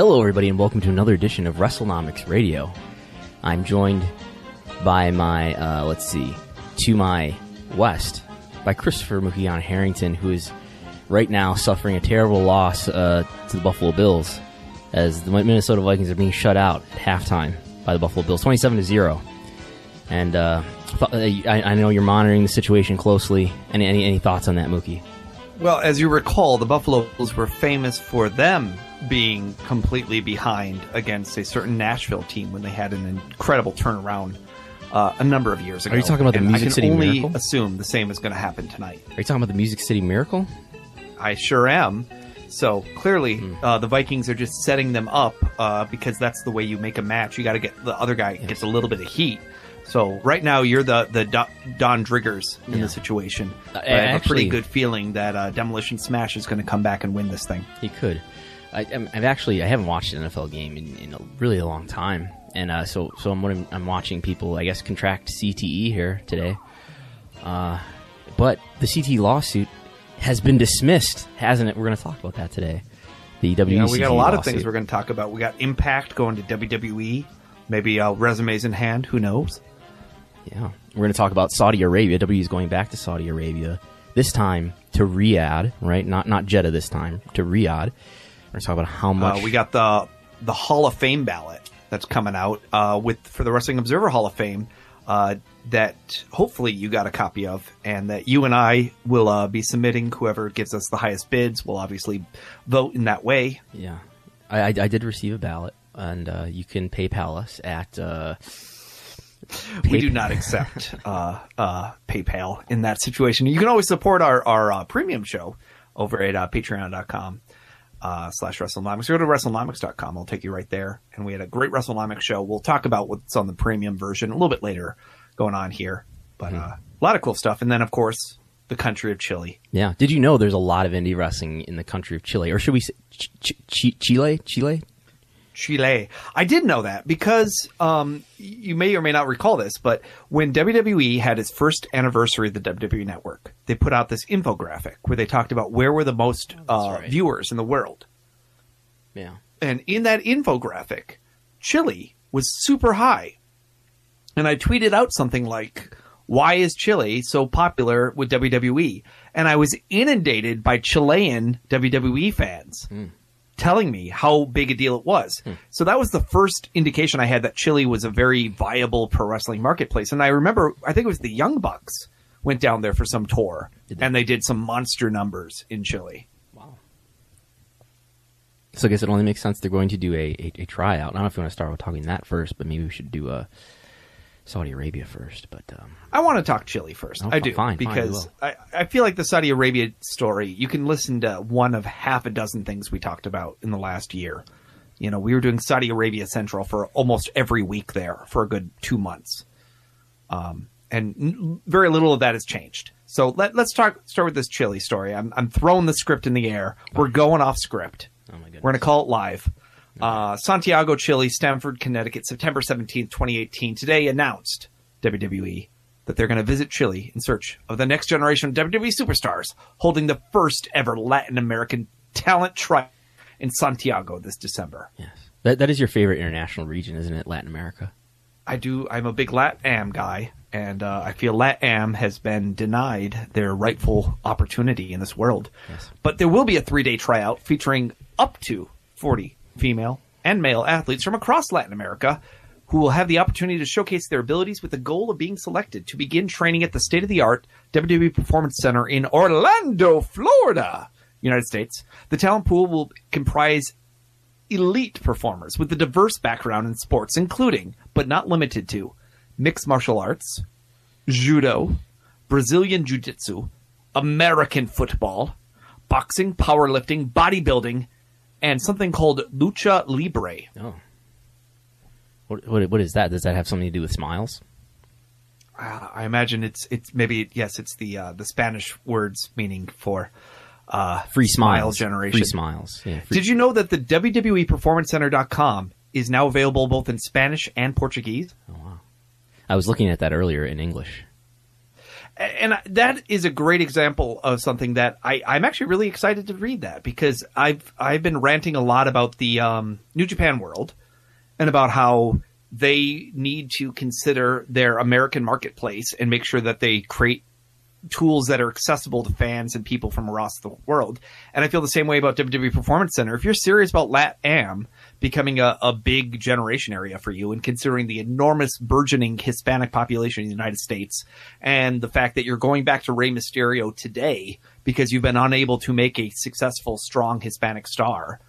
Hello, everybody, and welcome to another edition of WrestleNomics Radio. I'm joined by my, uh, let's see, to my west, by Christopher Mookie Ghana Harrington, who is right now suffering a terrible loss uh, to the Buffalo Bills as the Minnesota Vikings are being shut out at halftime by the Buffalo Bills, 27 to 0. And uh, I, I know you're monitoring the situation closely. Any, any, any thoughts on that, Mookie? Well, as you recall, the Buffalo Bills were famous for them being completely behind against a certain Nashville team when they had an incredible turnaround uh, a number of years ago. Are you talking about the And Music I can City only Miracle? assume the same is going to happen tonight. Are you talking about the Music City Miracle? I sure am. So clearly, Hmm. uh, the Vikings are just setting them up uh, because that's the way you make a match. You got to get the other guy gets a little bit of heat. So right now, you're the the Don Driggers in Yeah. the situation. Uh, But I have a pretty good feeling that uh, Demolition Smash is going to come back and win this thing. He could. I, I've actually I haven't watched an NFL game in, in a really a long time, and uh, so so I'm, I'm watching people I guess contract CTE here today. Uh, but the CTE lawsuit has been dismissed, hasn't it? We're going to talk about that today. The WCT You know, we got a lot of things we're going to talk about. We got Impact going to WWE, maybe uh, resumes in hand. Who knows? Yeah, we're going to talk about Saudi Arabia. W is going back to Saudi Arabia this time to Riyadh, right? Not not Jeddah this time to Riyadh. We're going to talk about how much Uh, we got the the Hall of Fame ballot that's coming out uh, with for the Wrestling Observer Hall of Fame uh, that hopefully you got a copy of, and that you and I will uh, be submitting. Whoever gives us the highest bids will obviously vote in that way. Yeah, I, I, I did receive a ballot, and uh, you can PayPal us at. Uh, We do not accept uh, uh, PayPal in that situation. You can always support our our uh, premium show over at uh, Patreon.com. Uh, slash WrestleNomics. Go to WrestleNomics.com. I'll take you right there. And we had a great WrestleNomics show. We'll talk about what's on the premium version a little bit later going on here. But uh, a lot of cool stuff. And then, of course, the country of Chile. yeah, did you know there's a lot of indie wrestling in the country of Chile, or should we say Ch- Ch- Ch- Chile? Chile? Chile. I did know that because um, you may or may not recall this, but when WWE had its first anniversary of the WWE Network, they put out this infographic where they talked about where were the most uh, right. viewers in the world. Yeah, And in that infographic, Chile was super high. And I tweeted out something like, Why is Chile so popular with WWE? And I was inundated by Chilean WWE fans telling me how big a deal it was. So that was the first indication I had that Chile was a very viable pro wrestling marketplace. And I remember, I think it was the Young Bucks went down there for some tour and they did some monster numbers in Chile. so I guess it only makes sense they're going to do a, a, a tryout. I don't know if you want to start with talking that first, but maybe we should do uh, Saudi Arabia first. But um, I want to talk Chile first. Oh, I do fine, fine, because will. I, I feel like the Saudi Arabia story. You can listen to one of half a dozen things we talked about in the last year. You know, we were doing Saudi Arabia Central for almost every week there for a good two months, um, and n- very little of that has changed. So let, let's talk. Start with this Chile story. I'm I'm throwing the script in the air. We're going off script. oh my goodness, We're going to call it live. Uh, Santiago, Chile, Stamford, Connecticut, September 17th, 2018. Today announced WWE that they're going to visit Chile in search of the next generation of WWE superstars, holding the first ever Latin American talent trial in Santiago this December. yes, that that is your favorite international region, isn't it? Latin America. I do. I'm a big LatAm guy. And uh, I feel LatAm has been denied their rightful opportunity in this world. Yes. But there will be a three day tryout featuring up to 40 female and male athletes from across Latin America who will have the opportunity to showcase their abilities with the goal of being selected to begin training at the state of the art WWE Performance Center in Orlando, Florida, United States. The talent pool will comprise elite performers with a diverse background in sports, including, but not limited to, mixed martial arts, judo, Brazilian jiu jitsu, American football, boxing, powerlifting, bodybuilding, and something called lucha libre. Oh. What, what, what is that? Does that have something to do with smiles? Uh, I imagine it's it's maybe yes, it's the uh, the Spanish words meaning for uh, Free smile smiles. generation. Free smiles. Yeah, free- Did you know that the WWE Performance Center.com is now available both in Spanish and Portuguese? Oh, wow. I was looking at that earlier in English. And that is a great example of something that I, I'm actually really excited to read that because I've I've been ranting a lot about the um, New Japan World and about how they need to consider their American marketplace and make sure that they create tools that are accessible to fans and people from across the world. And I feel the same way about WWE Performance Center. If you're serious about LatAm becoming a, a big generation area for you and considering the enormous burgeoning Hispanic population in the United States and the fact that you're going back to Rey Mysterio today because you've been unable to make a successful, strong Hispanic star,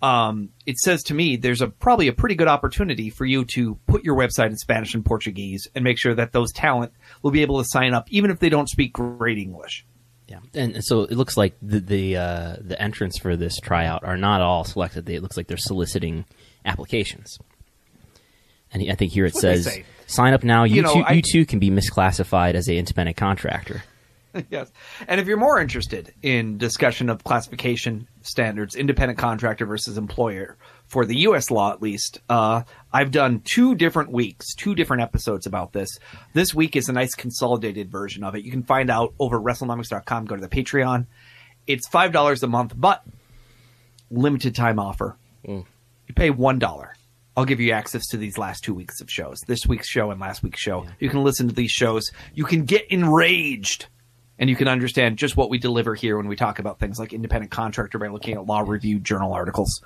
um, it says to me there's a probably a pretty good opportunity for you to put your website in Spanish and Portuguese and make sure that those talent will be able to sign up even if they don't speak great English. Yeah, and, so it looks like the the uh, the entrants for this tryout are not all selected. It looks like they're soliciting applications. And I think here it says, say. "Sign up now. You, You know, too, I- you too can be misclassified as a independent contractor." yes. And if you're more interested in discussion of classification standards, independent contractor versus employer, for the U.S. law at least, uh, I've done two different weeks, two different episodes about this. This week is a nice consolidated version of it. You can find out over WrestleNomics.com. Go to the Patreon. It's five dollars a month, but limited time offer. You pay one dollar. I'll give you access to these last two weeks of shows. This week's show and last week's show. You can listen to these shows. You can get enraged and you can understand just what we deliver here when we talk about things like independent contractor by looking at law review journal articles.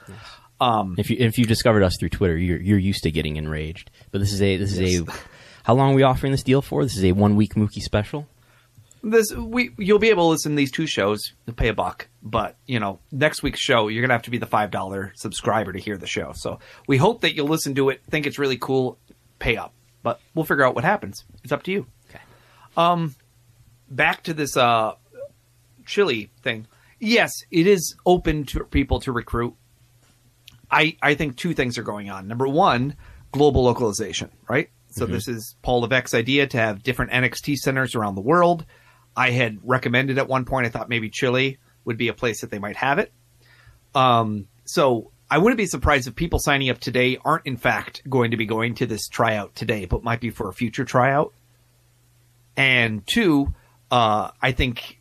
Um, if you if you discovered us through Twitter, you're you're used to getting enraged. But this is a this is a how long are we offering this deal for? This is a one week Mookie special. This we you'll be able to listen to these two shows. You'll pay a buck, but you know next week's show you're gonna have to be the five dollar subscriber to hear the show. So we hope that you'll listen to it, think it's really cool, pay up. But we'll figure out what happens. It's up to you. Okay. Um, back to this uh chili thing. Yes, it is open to people to recruit. I I think two things are going on. Number one, global localization, right? So this is Paul Levesque's idea to have different NXT centers around the world. I had recommended at one point I thought maybe Chile would be a place that they might have it. Um so I wouldn't be surprised if people signing up today aren't in fact going to be going to this tryout today, but might be for a future tryout. And two, uh, I think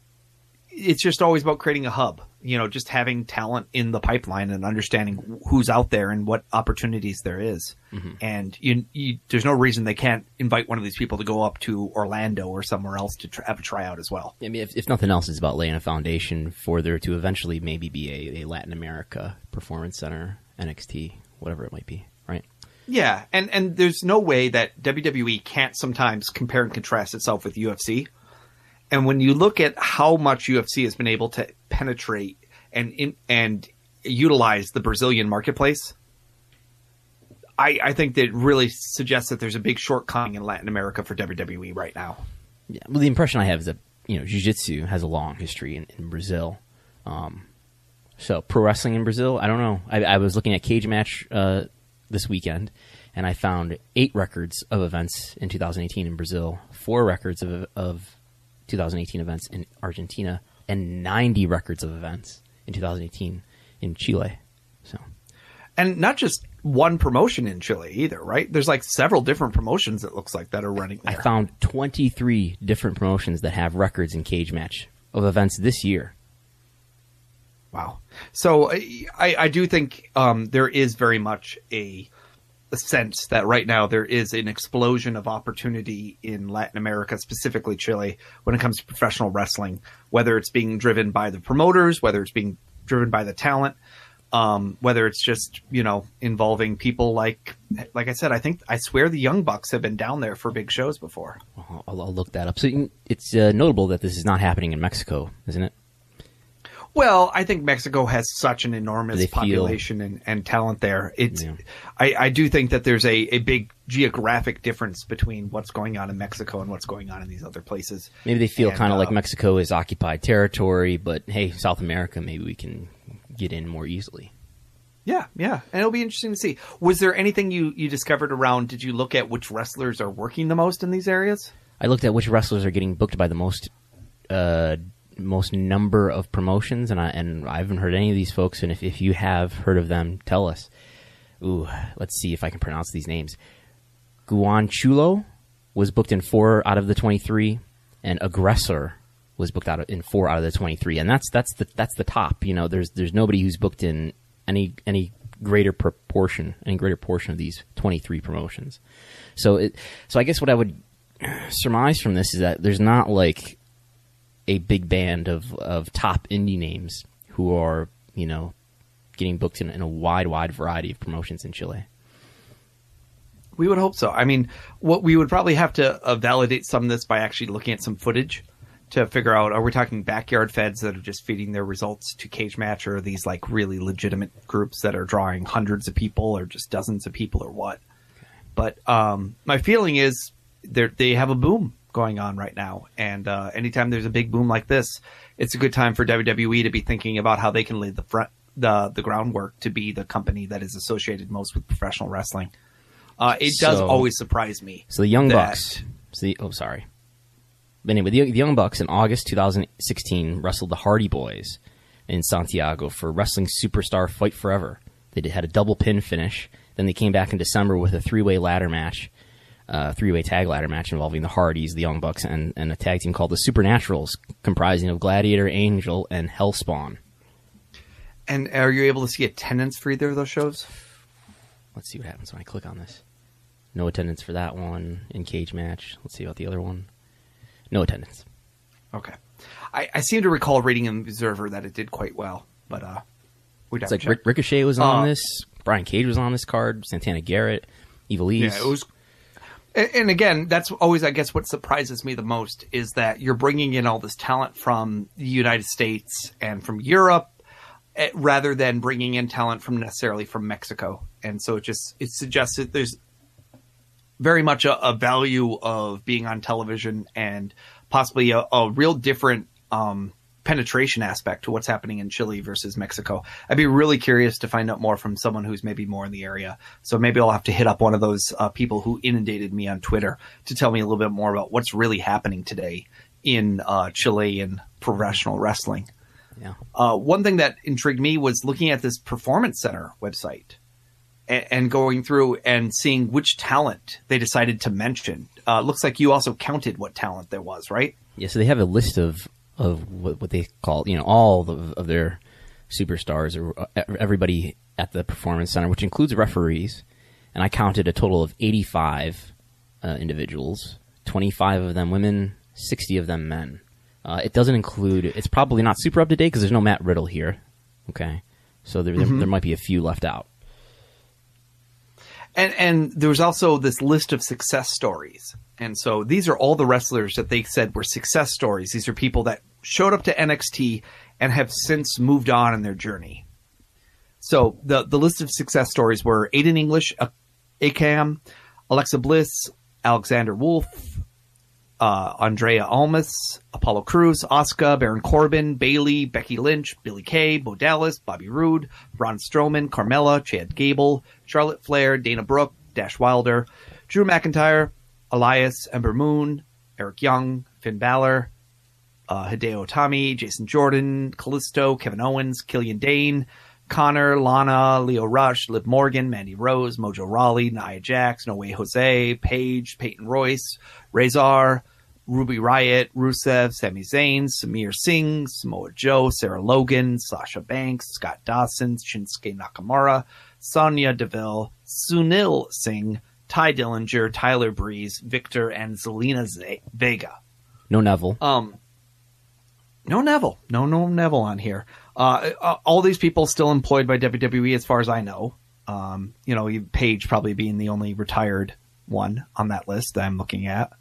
it's just always about creating a hub. You know, just having talent in the pipeline and understanding who's out there and what opportunities there is. And you, you, there's no reason they can't invite one of these people to go up to Orlando or somewhere else to tr- have a tryout as well. I mean, if, if nothing else, it's about laying a foundation for there to eventually maybe be a, a Latin America performance center, NXT, whatever it might be, right? Yeah, and and there's no way that WWE can't sometimes compare and contrast itself with UFC. And when you look at how much UFC has been able to penetrate and in, and utilize the Brazilian marketplace, I, I think that really suggests that there's a big shortcoming in Latin America for WWE right now. Yeah. Well, the impression I have is that you know jiu-jitsu has a long history in, in Brazil. Um, so pro wrestling in Brazil, I don't know. I, I was looking at Cage Match uh, this weekend, and I found eight records of events in 2018 in Brazil, four records of, of 2018 events in Argentina, and 90 records of events in 2018 in Chile. So And not just one promotion in Chile either, right? There's like several different promotions it looks like that are running I found 23 different promotions that have records in Cage Match of events this year. Wow. So I, I do think um, there is very much a the sense that right now there is an explosion of opportunity in Latin America, specifically Chile, when it comes to professional wrestling, whether it's being driven by the promoters, whether it's being driven by the talent, um, whether it's just you know involving people like like I said, I think I swear the Young Bucks have been down there for big shows before. I'll, I'll look that up. So it's uh, notable that this is not happening in Mexico, isn't it? Well, I think Mexico has such an enormous They population and, and talent there. It's, Yeah. I, I do think that there's a, a big geographic difference between what's going on in Mexico and what's going on in these other places. Maybe they feel kind of uh, like Mexico is occupied territory, but hey, South America, maybe we can get in more easily. Yeah, yeah, and it'll be interesting to see. Was there anything you you discovered around? Did you look at which wrestlers are working the most in these areas? I looked at which wrestlers are getting booked by the most uh, most number of promotions, and I and I haven't heard any of these folks. And if, if you have heard of them, tell us. Ooh, let's see if I can pronounce these names. Guanchulo was booked in four out of the twenty three, and Aggressor was booked out in four out of the twenty three, and that's that's the that's the top. You know, there's there's nobody who's booked in any any greater proportion, any greater portion of these twenty three promotions. So it so I guess what I would surmise from this is that there's not like a big band of, of top indie names who are, you know, getting booked in, in a wide, wide variety of promotions in Chile. We would hope so. I mean, what we would probably have to uh, validate some of this by actually looking at some footage to figure out: are we talking backyard feds that are just feeding their results to cage match, or are these like really legitimate groups that are drawing hundreds of people, or just dozens of people, or what? But um, my feeling is they they have a boom going on right now, and uh, anytime there's a big boom like this, it's a good time for WWE to be thinking about how they can lay the front the the groundwork to be the company that is associated most with professional wrestling. Uh, it does So- always surprise me. So the Young that- Bucks, so the, oh, sorry. But anyway, the, the Young Bucks in August 2016 wrestled the Hardy Boys in Santiago for Wrestling Superstar Fight Forever. They did, had a double pin finish. Then they came back in December with a three way ladder match, uh, three way tag ladder match involving the Hardys, the Young Bucks, and, and a tag team called the Supernaturals, comprising of Gladiator, Angel, and Hellspawn. And are you able to see attendance for either of those shows? Let's see what happens when I click on this. No attendance for that one in cage match. Let's see about the other one. No attendance. Okay, I, I seem to recall reading in the Observer that it did quite well, but uh, we It's like. Ricochet was on Uh, this. Brian Cage was on this card. Santana Garrett, Evil Ease. Yeah, it was. And again, that's always, I guess, what surprises me the most is that you're bringing in all this talent from the United States and from Europe, eh, rather than bringing in talent from necessarily from Mexico. And so it just it suggests that there's very much a, a value of being on television and possibly a, a real different um, penetration aspect to what's happening in Chile versus Mexico. I'd be really curious to find out more from someone who's maybe more in the area. So maybe I'll have to hit up one of those uh, people who inundated me on Twitter to tell me a little bit more about what's really happening today in uh, Chilean professional wrestling. Yeah. Uh, one thing that intrigued me was looking at this performance center website and, and going through and seeing which talent they decided to mention. Uh, looks like you also counted what talent there was, right? Yeah, so they have a list of of what, what they call, you know, all the, of their superstars or uh, everybody at the performance center, which includes referees. And I counted a total of 85 uh, individuals, 25 of them women, 60 of them men. Uh, it doesn't include. It's probably not super up to date because there's no Matt Riddle here. Okay, so there, there there might be a few left out. And and there was also this list of success stories. And so these are all the wrestlers that they said were success stories. These are people that showed up to NXT and have since moved on in their journey. So the the list of success stories were Aiden English, Akam, Alexa Bliss, Alexander Wolf, uh, Andrade Almas, Apollo Cruz, Asuka, Baron Corbin, Bayley, Becky Lynch, Billy Kay, Bo Dallas, Bobby Roode, Braun Strowman, Carmella, Chad Gable, Charlotte Flair, Dana Brooke, Dash Wilder, Drew McIntyre, Elias, Ember Moon, Eric Young, Finn Balor, uh, Hideo Itami, Jason Jordan, Kalisto, Kevin Owens, Killian Dain, Connor, Lana, Lio Rush, Liv Morgan, Mandy Rose, Mojo Rawley, Nia Jax, No Way Jose, Paige, Peyton Royce, Rezar, Ruby Riot, Rusev, Sami Zayn, Samir Singh, Samoa Joe, Sarah Logan, Sasha Banks, Scott Dawson, Shinsuke Nakamura, Sonya Deville, Sunil Singh, Tye Dillinger, Tyler Breeze, Viktor, and Zelina Z- Vega. No Neville. Um, no Neville, no no Neville on here. Uh, uh, all these people still employed by WWE, as far as I know. Um, you know, Paige probably being the only retired one on that list that I'm looking at.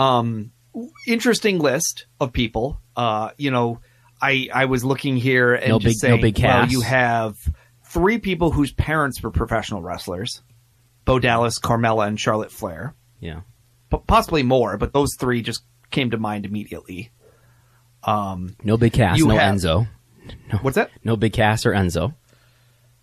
Um, interesting list of people. Uh, you know, I I was looking here and No just big- no saying, big well, you have three people whose parents were professional wrestlers: Bo Dallas, Carmella, and Charlotte Flair yeah. p- possibly more, but those three just came to mind immediately. Um, No Big Cass. No have- Enzo. What's that? No Big Cass or Enzo.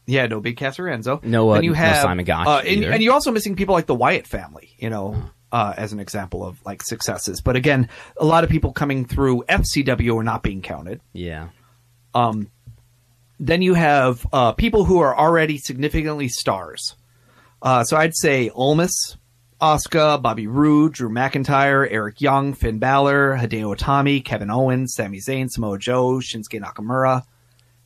Yeah, no Big Cass or Enzo. No, uh, then you no have Simon Gotch uh, and, and you're also missing people like the Wyatt family. You know, uh, as an example of like successes. But again, a lot of people coming through FCW are not being counted. Yeah. Then you have uh, people who are already significantly stars. Uh, so I'd say Almas, Asuka, Bobby Roode, Drew McIntyre, Eric Young, Finn Balor, Hideo Itami, Kevin Owens, Sami Zayn, Samoa Joe, Shinsuke Nakamura.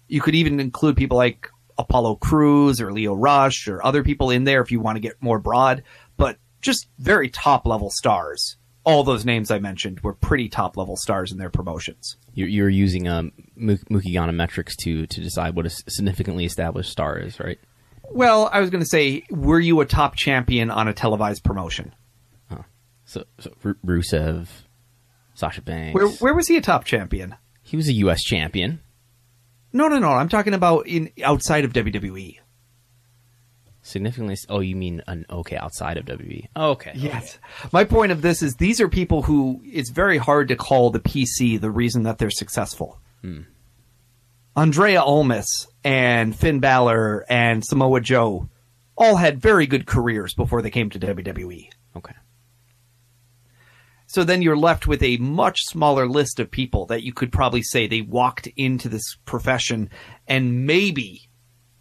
You could even include people like Apollo Cruz or Lio Rush or other people in there if you want to get more broad, just very top level stars. All those names I mentioned were pretty top level stars in their promotions. You're, you're using um, Mu- Mookie Ghana metrics to to decide what a significantly established star is, right? Well, I was going to say, were you a top champion on a televised promotion? So, so Ru- Rusev, Sasha Banks. Where where was he a top champion? he was a U.S. champion. No, no, no. I'm talking about in outside of. WWE. Significantly. Oh, you mean an okay outside of WWE? Oh, okay. Yes. My point of this is these are people who it's very hard to call the PC the reason that they're successful. Hmm. Andrade Almas and Finn Balor and Samoa Joe all had very good careers before they came to WWE. Okay. So then you're left with a much smaller list of people that you could probably say they walked into this profession and maybe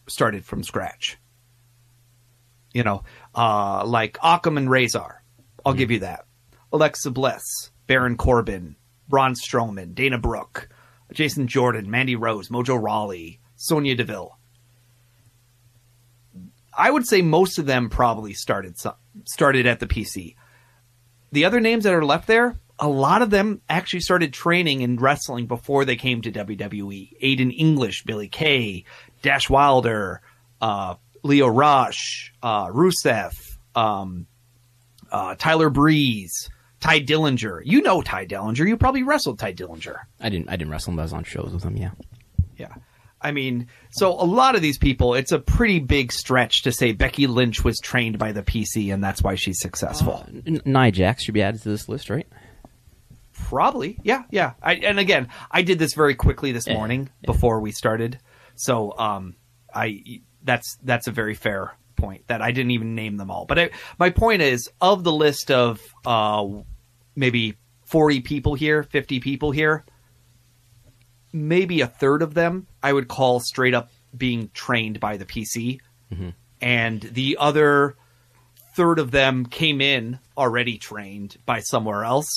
started from scratch. You know, uh, like Akam and Rezar. I'll give you that. Alexa Bliss, Baron Corbin, Braun Strowman, Dana Brooke, Jason Jordan, Mandy Rose, Mojo Rawley, Sonya Deville. I would say most of them probably started some, started at the PC the other names that are left there, a lot of them actually started training in wrestling before they came to WWE. Aiden English, Billy Kay, Dash Wilder, uh, Lio Rush, uh, Rusev, um, uh, Tyler Breeze, Tye Dillinger. You know Tye Dillinger. You probably wrestled Tye Dillinger. I didn't. I didn't wrestle him. but I was on shows with him. Yeah. Yeah. I mean, so a lot of these people, it's a pretty big stretch to say Becky Lynch was trained by the PC and that's why she's successful. N- Nia Jax should be added to this list, right? Probably, yeah, yeah. I, and again, I did this very quickly this Yeah, morning yeah. before we started, so um, I that's that's a very fair point that I didn't even name them all. But I, my point is, of the list of uh, maybe forty people here, fifty people here, maybe a third of them I would call straight up being trained by the PC, and the other third of them came in already trained by somewhere else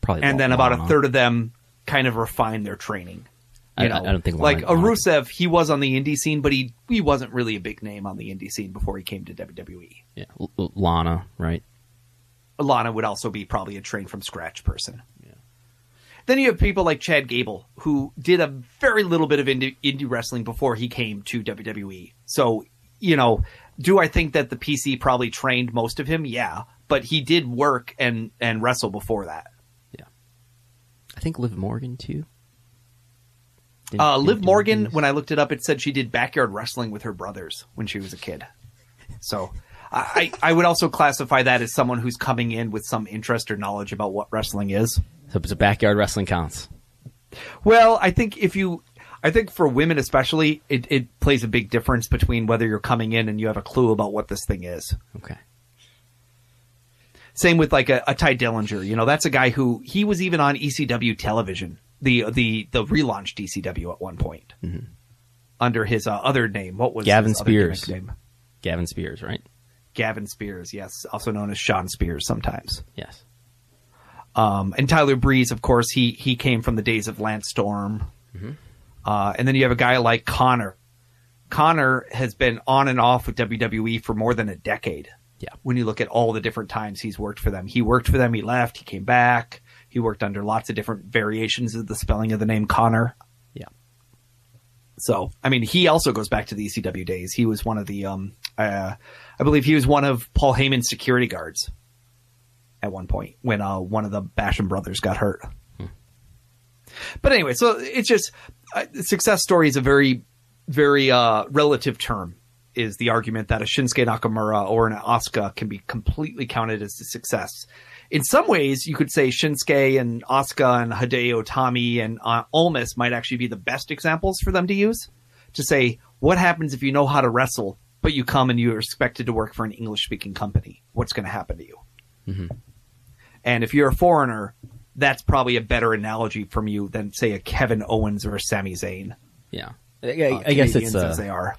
Probably. and then about a third of them kind of refine their training. I- know, I- don't think like a Rusev, he was on the indie scene, but he he wasn't really a big name on the indie scene before he came to WWE. Yeah, L- L- Lana, right? Lana would also be probably a train from scratch person. Yeah. Then you have people like Chad Gable, who did a very little bit of indie, indie wrestling before he came to WWE. So, you know, do I think that the PC probably trained most of him? Yeah, but he did work and and wrestle before that. Yeah, I think Liv Morgan too. Uh, Liv Morgan, when I looked it up, it said she did backyard wrestling with her brothers when she was a kid. So I, I I would also classify that as someone who's coming in with some interest or knowledge about what wrestling is. so, so backyard wrestling counts. Well, I think if you, I think for women especially, it, it plays a big difference between whether you're coming in and you have a clue about what this thing is. Okay. Same with like a, a Tye Dillinger. You know, that's a guy who he was even on ECW television, the the the relaunched ECW at one point under his uh, other name. What was Mm-hmm. Gavin his Spears. name? Gavin Spears, right? Gavin Spears, yes, also known as Shawn Spears sometimes. Yes. Um, and Tyler Breeze, of course, he he came from the days of Lance Storm. Uh, and then you have a guy like Connor. Connor has been on and off with WWE for more than a decade. Yeah. When you look at all the different times he's worked for them, he worked for them, he left, he came back. He worked under lots of different variations of the spelling of the name Connor. Yeah. So, I mean, he also goes back to the ECW days. He was one of the, um, uh, I believe he was one of Paul Heyman's security guards at one point when uh, one of the Basham brothers got hurt. But anyway, so it's just uh, success story is a very, very uh, relative term. Is the argument that a Shinsuke Nakamura or an Asuka can be completely counted as a success? In some ways, you could say Shinsuke and Asuka and Hideo Itami and uh, might actually be the best examples for them to use to say what happens if you know how to wrestle, but you come and you're expected to work for an English speaking company. What's going to happen to you? And if you're a foreigner, that's probably a better analogy from you than say a Kevin Owens or a Sami Zayn. Yeah. I, I- uh, I guess it's uh, as they are.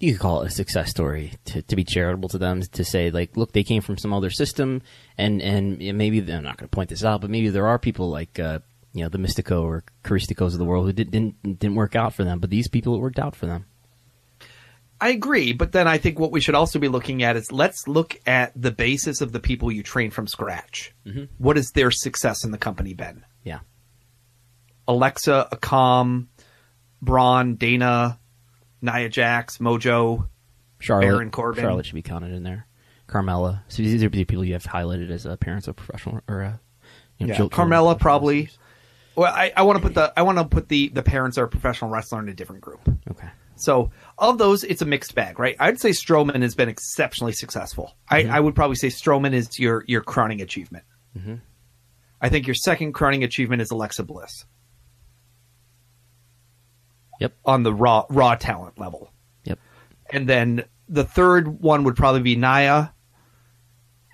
You could call it a success story to, to be charitable to them to say like look they came from some other system and and maybe i'm not going to point this out but maybe there are people like uh, you know the mystico or charisticos of the world who did, didn't didn't work out for them but these people it worked out for them I agree, but then I think what we should also be looking at is let's look at the basis of the people you train from scratch. What has their success in the company been? yeah Alexa, Akam, Braun, Dana, Nia Jax, Mojo. charlotte Baron Corbin. charlotte should be counted in there carmella so these are the people you have highlighted as parents of professional or uh, you know, Yeah, Carmella probably. wrestlers. Well, I, I want to put the I want to put the the parents are a professional wrestler in a different group. okay So of those, it's a mixed bag, right? I'd say Strowman has been exceptionally successful. I, I would probably say Strowman is your your crowning achievement. I think your second crowning achievement is Alexa Bliss yep on the raw raw talent level, yep and then the third one would probably be Nia,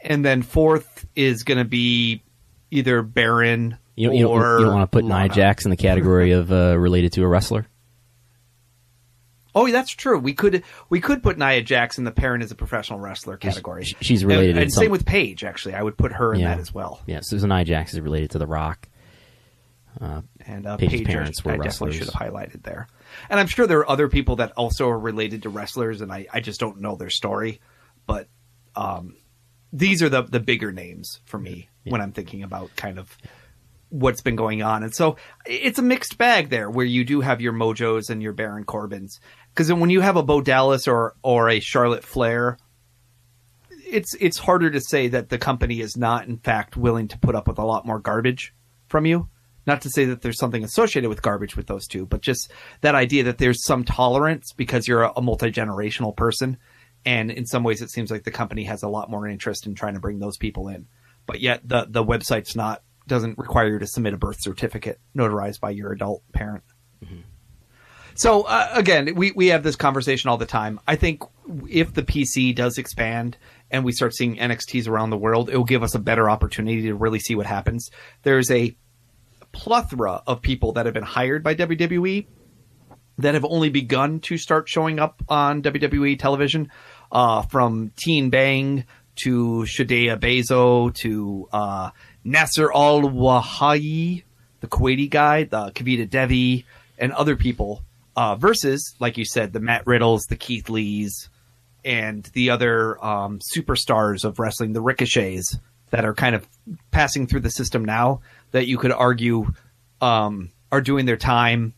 and then fourth is going to be either Baron you don't, don't, or you don't want to put. Nia Jax in the category of uh, related to a wrestler Oh, that's true. We could we could put Nia Jax in the parent as a professional wrestler category. sh- she's related and, and some- same with Paige. Actually, I would put her in Yeah. that as well. Yeah, Susan Nia Jax is related to The Rock. Uh, And uh, Paige's Paige, parents were I definitely should have highlighted there. And I'm sure there are other people that also are related to wrestlers, and I, I just don't know their story. But um, these are the the bigger names for me when I'm thinking about kind of what's been going on. And so it's a mixed bag there, where you do have your Mojos and your Baron Corbins. Because when you have a Bo Dallas or or a Charlotte Flair, it's it's harder to say that the company is not in fact willing to put up with a lot more garbage from you. Not to say that there's something associated with garbage with those two, but just that idea that there's some tolerance because you're a, a multi generational person, and in some ways it seems like the company has a lot more interest in trying to bring those people in. But yet the the website's not doesn't require you to submit a birth certificate notarized by your adult parent. So uh, again, we, we have this conversation all the time. I think if the PC does expand and we start seeing NXTs around the world, it will give us a better opportunity to really see what happens. There's a plethora of people that have been hired by WWE that have only begun to start showing up on WWE television, uh, from Tian Bing to Shadia Bseiso to uh, Nasser Al Wahayi, the Kuwaiti guy, the Kavita Devi, and other people. Uh, versus, like you said, the Matt Riddles, the Keith Lees, and the other um, superstars of wrestling, the Ricochets, that are kind of passing through the system now. That you could argue um, are doing their time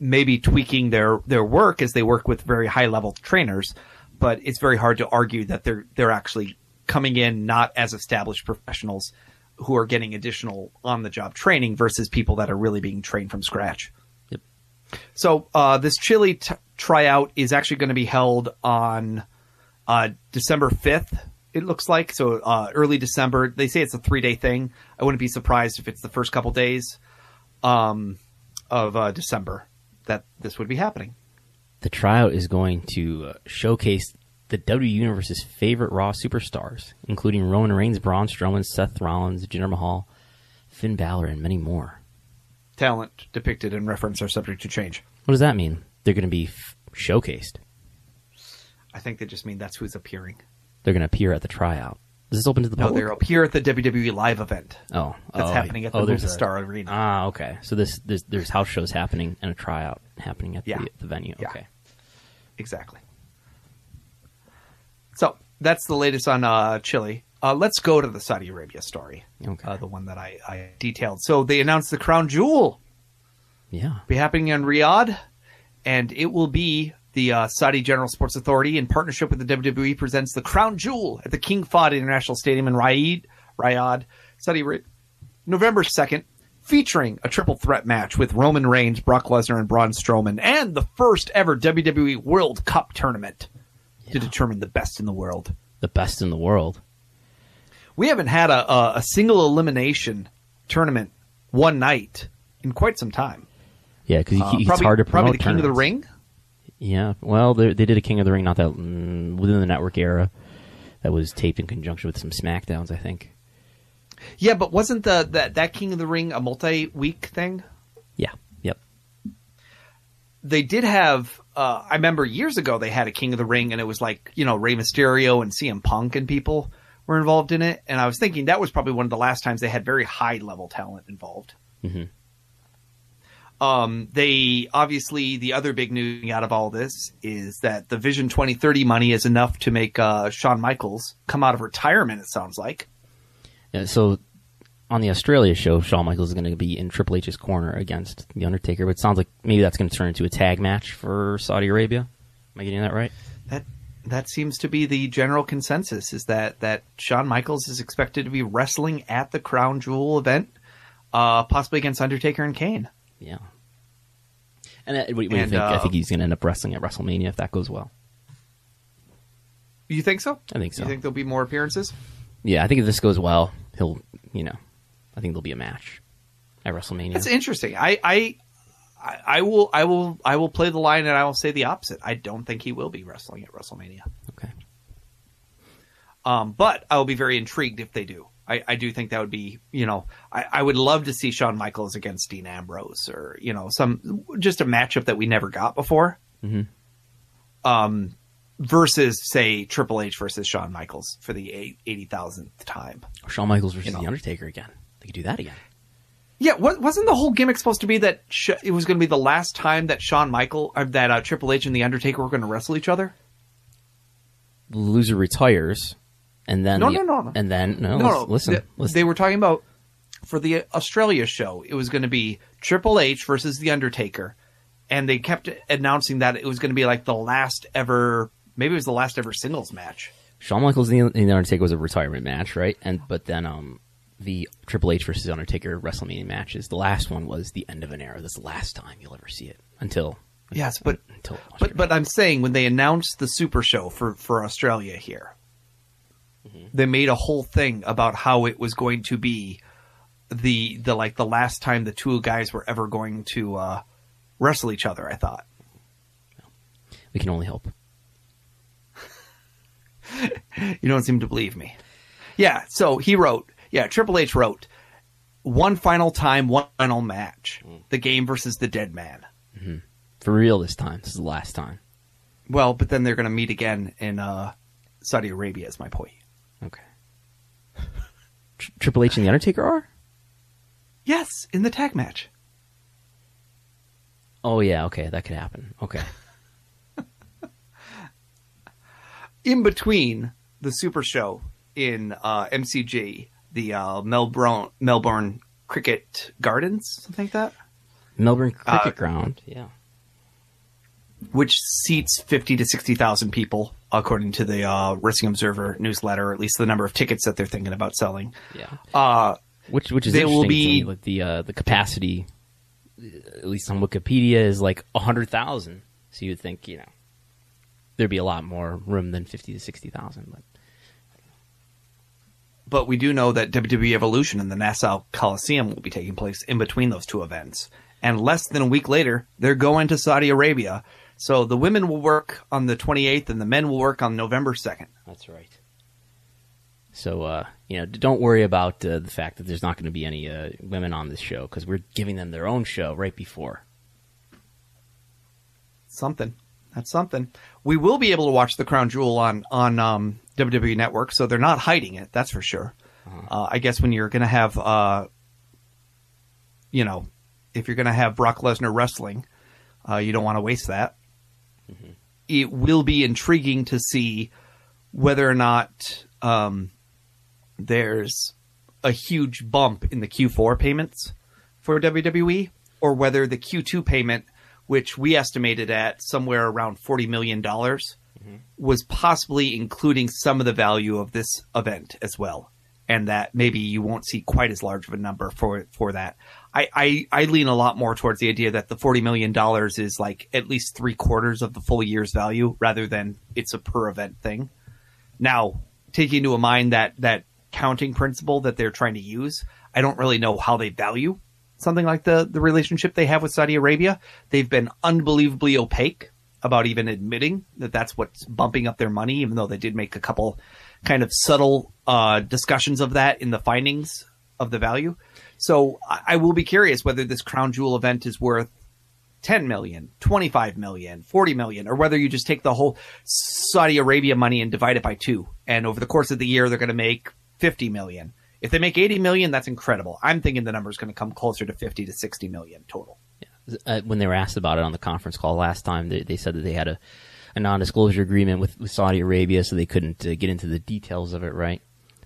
maybe tweaking their their work as they work with very high level trainers, but it's very hard to argue that they're they're actually coming in not as established professionals who are getting additional on the job training versus people that are really being trained from scratch. Yep. So uh, this Chile t- tryout is actually going to be held on uh, December fifth. It looks like so uh, early December. They say it's a three day thing. I wouldn't be surprised if it's the first couple days um, of uh, December that this would be happening. the tryout is going to uh, showcase the W Universe's favorite Raw superstars, including Roman Reigns, Braun Strowman, Seth Rollins, Jinder Mahal, Finn Balor, and many more. Talent depicted in reference are subject to change. What does that mean? They're going to be f- showcased. I think they just mean that's who's appearing. They're going to appear at the tryout. Is this open to the No, public? they're up here at the WWE live event. oh, That's oh, happening at the oh, there's a- Star Arena. Ah, okay. So this, this there's house shows happening and a tryout happening at Yeah. the, the venue. Yeah. Okay. Exactly. So that's the latest on uh, Chile. Uh, let's go to the Saudi Arabia story. Okay. Uh, the one that I, I detailed. So they announced the crown jewel Yeah. be happening in Riyadh, and it will be the uh, Saudi General Sports Authority in partnership with the WWE presents the crown jewel at the King Fahd International Stadium in Riyadh, Riyadh, Saudi Arabia, November second, featuring a triple threat match with Roman Reigns, Brock Lesnar, and Braun Strowman, and the first ever WWE World Cup tournament to determine the best in the world. The best in the world. We haven't had a, a, a single elimination tournament one night in quite some time. Yeah, because Uh, it's hard to promote. probably the King of the. Ring. Yeah, well, they, they did a King of the Ring not that mm, within the network era. That was taped in conjunction with some Smackdowns, I think. Yeah, but wasn't the that that King of the Ring a multi-week thing? Yeah. Yep. They did have. Uh, I remember years ago they had a King of the Ring, and it was like you know Rey Mysterio and CM Punk and people were involved in it. And I was thinking that was probably one of the last times they had very high level talent involved. Mhm. Um, they obviously the other big news out of all this is that the Vision 2030 money is enough to make uh, Shawn Michaels come out of retirement. It sounds like. Yeah, so on the Australia show, Shawn Michaels is going to be in Triple H's corner against The Undertaker, but it sounds like maybe that's going to turn into a tag match for Saudi Arabia. Am I getting that right? That that seems to be the general consensus is that that Shawn Michaels is expected to be wrestling at the Crown Jewel event, uh, possibly against Undertaker and Kane. Yeah. And uh, what, what do you And, think? I uh, think he's going to end up wrestling at WrestleMania if that goes well. You think so? I think so. You think there'll be more appearances? Yeah, I think if this goes well, he'll, you know, I think there'll be a match at WrestleMania. That's interesting. I, I I I will I will I will play the line and I will say the opposite. I don't think he will be wrestling at WrestleMania. okay. Um, but I will be very intrigued if they do. I, I do think that would be, you know, I, I would love to see Shawn Michaels against Dean Ambrose or, you know, some, just a matchup that we never got before. Mhm. Um, versus say Triple H versus Shawn Michaels for the 80,000th time. Shawn Michaels versus You know. The Undertaker again. They could do that again. Yeah, wa- wasn't the whole gimmick supposed to be that sh- it was going to be the last time that Shawn Michael, or that uh, Triple H and the Undertaker were going to wrestle each other? The loser retires, and then No, the- no, no, no. and then no, no, no. listen, They, listen. they were talking about for the Australia show. It was going to be Triple H versus the Undertaker, and they kept announcing that it was going to be like the last ever. Maybe it was the last ever singles match. Shawn Michaels and the, Undertaker was a retirement match, right? And but then um the Triple H versus Undertaker WrestleMania matches. The last one was the end of an era. That's the last time you'll ever see it until Yes, but until but but I'm saying when they announced the Super Show for for Australia here, they made a whole thing about how it was going to be the the like the last time the two guys were ever going to uh, wrestle each other. I thought. we can only hope. You don't seem to believe me. Yeah, so he wrote, yeah, Triple H wrote, one final time, one final match. The game versus the dead man. For real this time. This is the last time. Well, but then they're going to meet again in uh, Saudi Arabia, is my point. Tr- Triple H and the Undertaker are? Yes, in the tag match. Oh yeah, okay, that could happen. Okay. In between the Super Show in uh, MCG, the uh, Melbourne, Melbourne Cricket Gardens, something like that, Melbourne Cricket Uh, Ground. Yeah. which seats 50 to 60,000 people, according to the uh, Wrestling Observer newsletter, at least the number of tickets that they're thinking about selling. Yeah. Uh, Which which is They will be- me, like the uh, the capacity, uh, at least on Wikipedia, is like hundred thousand. So you'd think you know there'd be a lot more room than fifty to sixty thousand. But but we do know that WWE Evolution and the Nassau Coliseum will be taking place in between those two events. And less than a week later, they're going to Saudi Arabia. So the women will work on the 28th and the men will work on November 2nd. that's right. So uh, you know, don't worry about uh, the fact that there's not going to be any uh, women on this show because we're giving them their own show right before. Something. That's something. We will be able to watch the Crown Jewel on on um, WWE Network, so they're not hiding it. That's for sure. Uh, I guess when you're going to have, uh, you know, if you're going to have Brock Lesnar wrestling, uh, you don't want to waste that. It will be intriguing to see whether or not um, there's a huge bump in the Q4 payments for WWE, or whether the Q2 payment, which we estimated at somewhere around $40 million, was possibly including some of the value of this event as well. And that maybe you won't see quite as large of a number for for that. I, I, I lean a lot more towards the idea that the forty million dollars is like at least three quarters of the full year's value rather than it's a per event thing. Now, taking into mind that that counting principle that they're trying to use, I don't really know how they value something like the the relationship they have with Saudi Arabia. They've been unbelievably opaque about even admitting that that's what's bumping up their money, even though they did make a couple kind of subtle uh, discussions of that in the findings of the value. So I, will be curious whether this crown jewel event is worth 10 million, 25 million, 40 million, or whether you just take the whole Saudi Arabia money and divide it by two. And over the course of the year, they're going to make 50 million. If they make 80 million, that's incredible. I'm thinking the number is going to come closer to 50 to 60 million total. uh, when they were asked about it on the conference call last time, they, they said that they had a, a non-disclosure agreement with, with Saudi Arabia, so they couldn't uh, get into the details of it, right?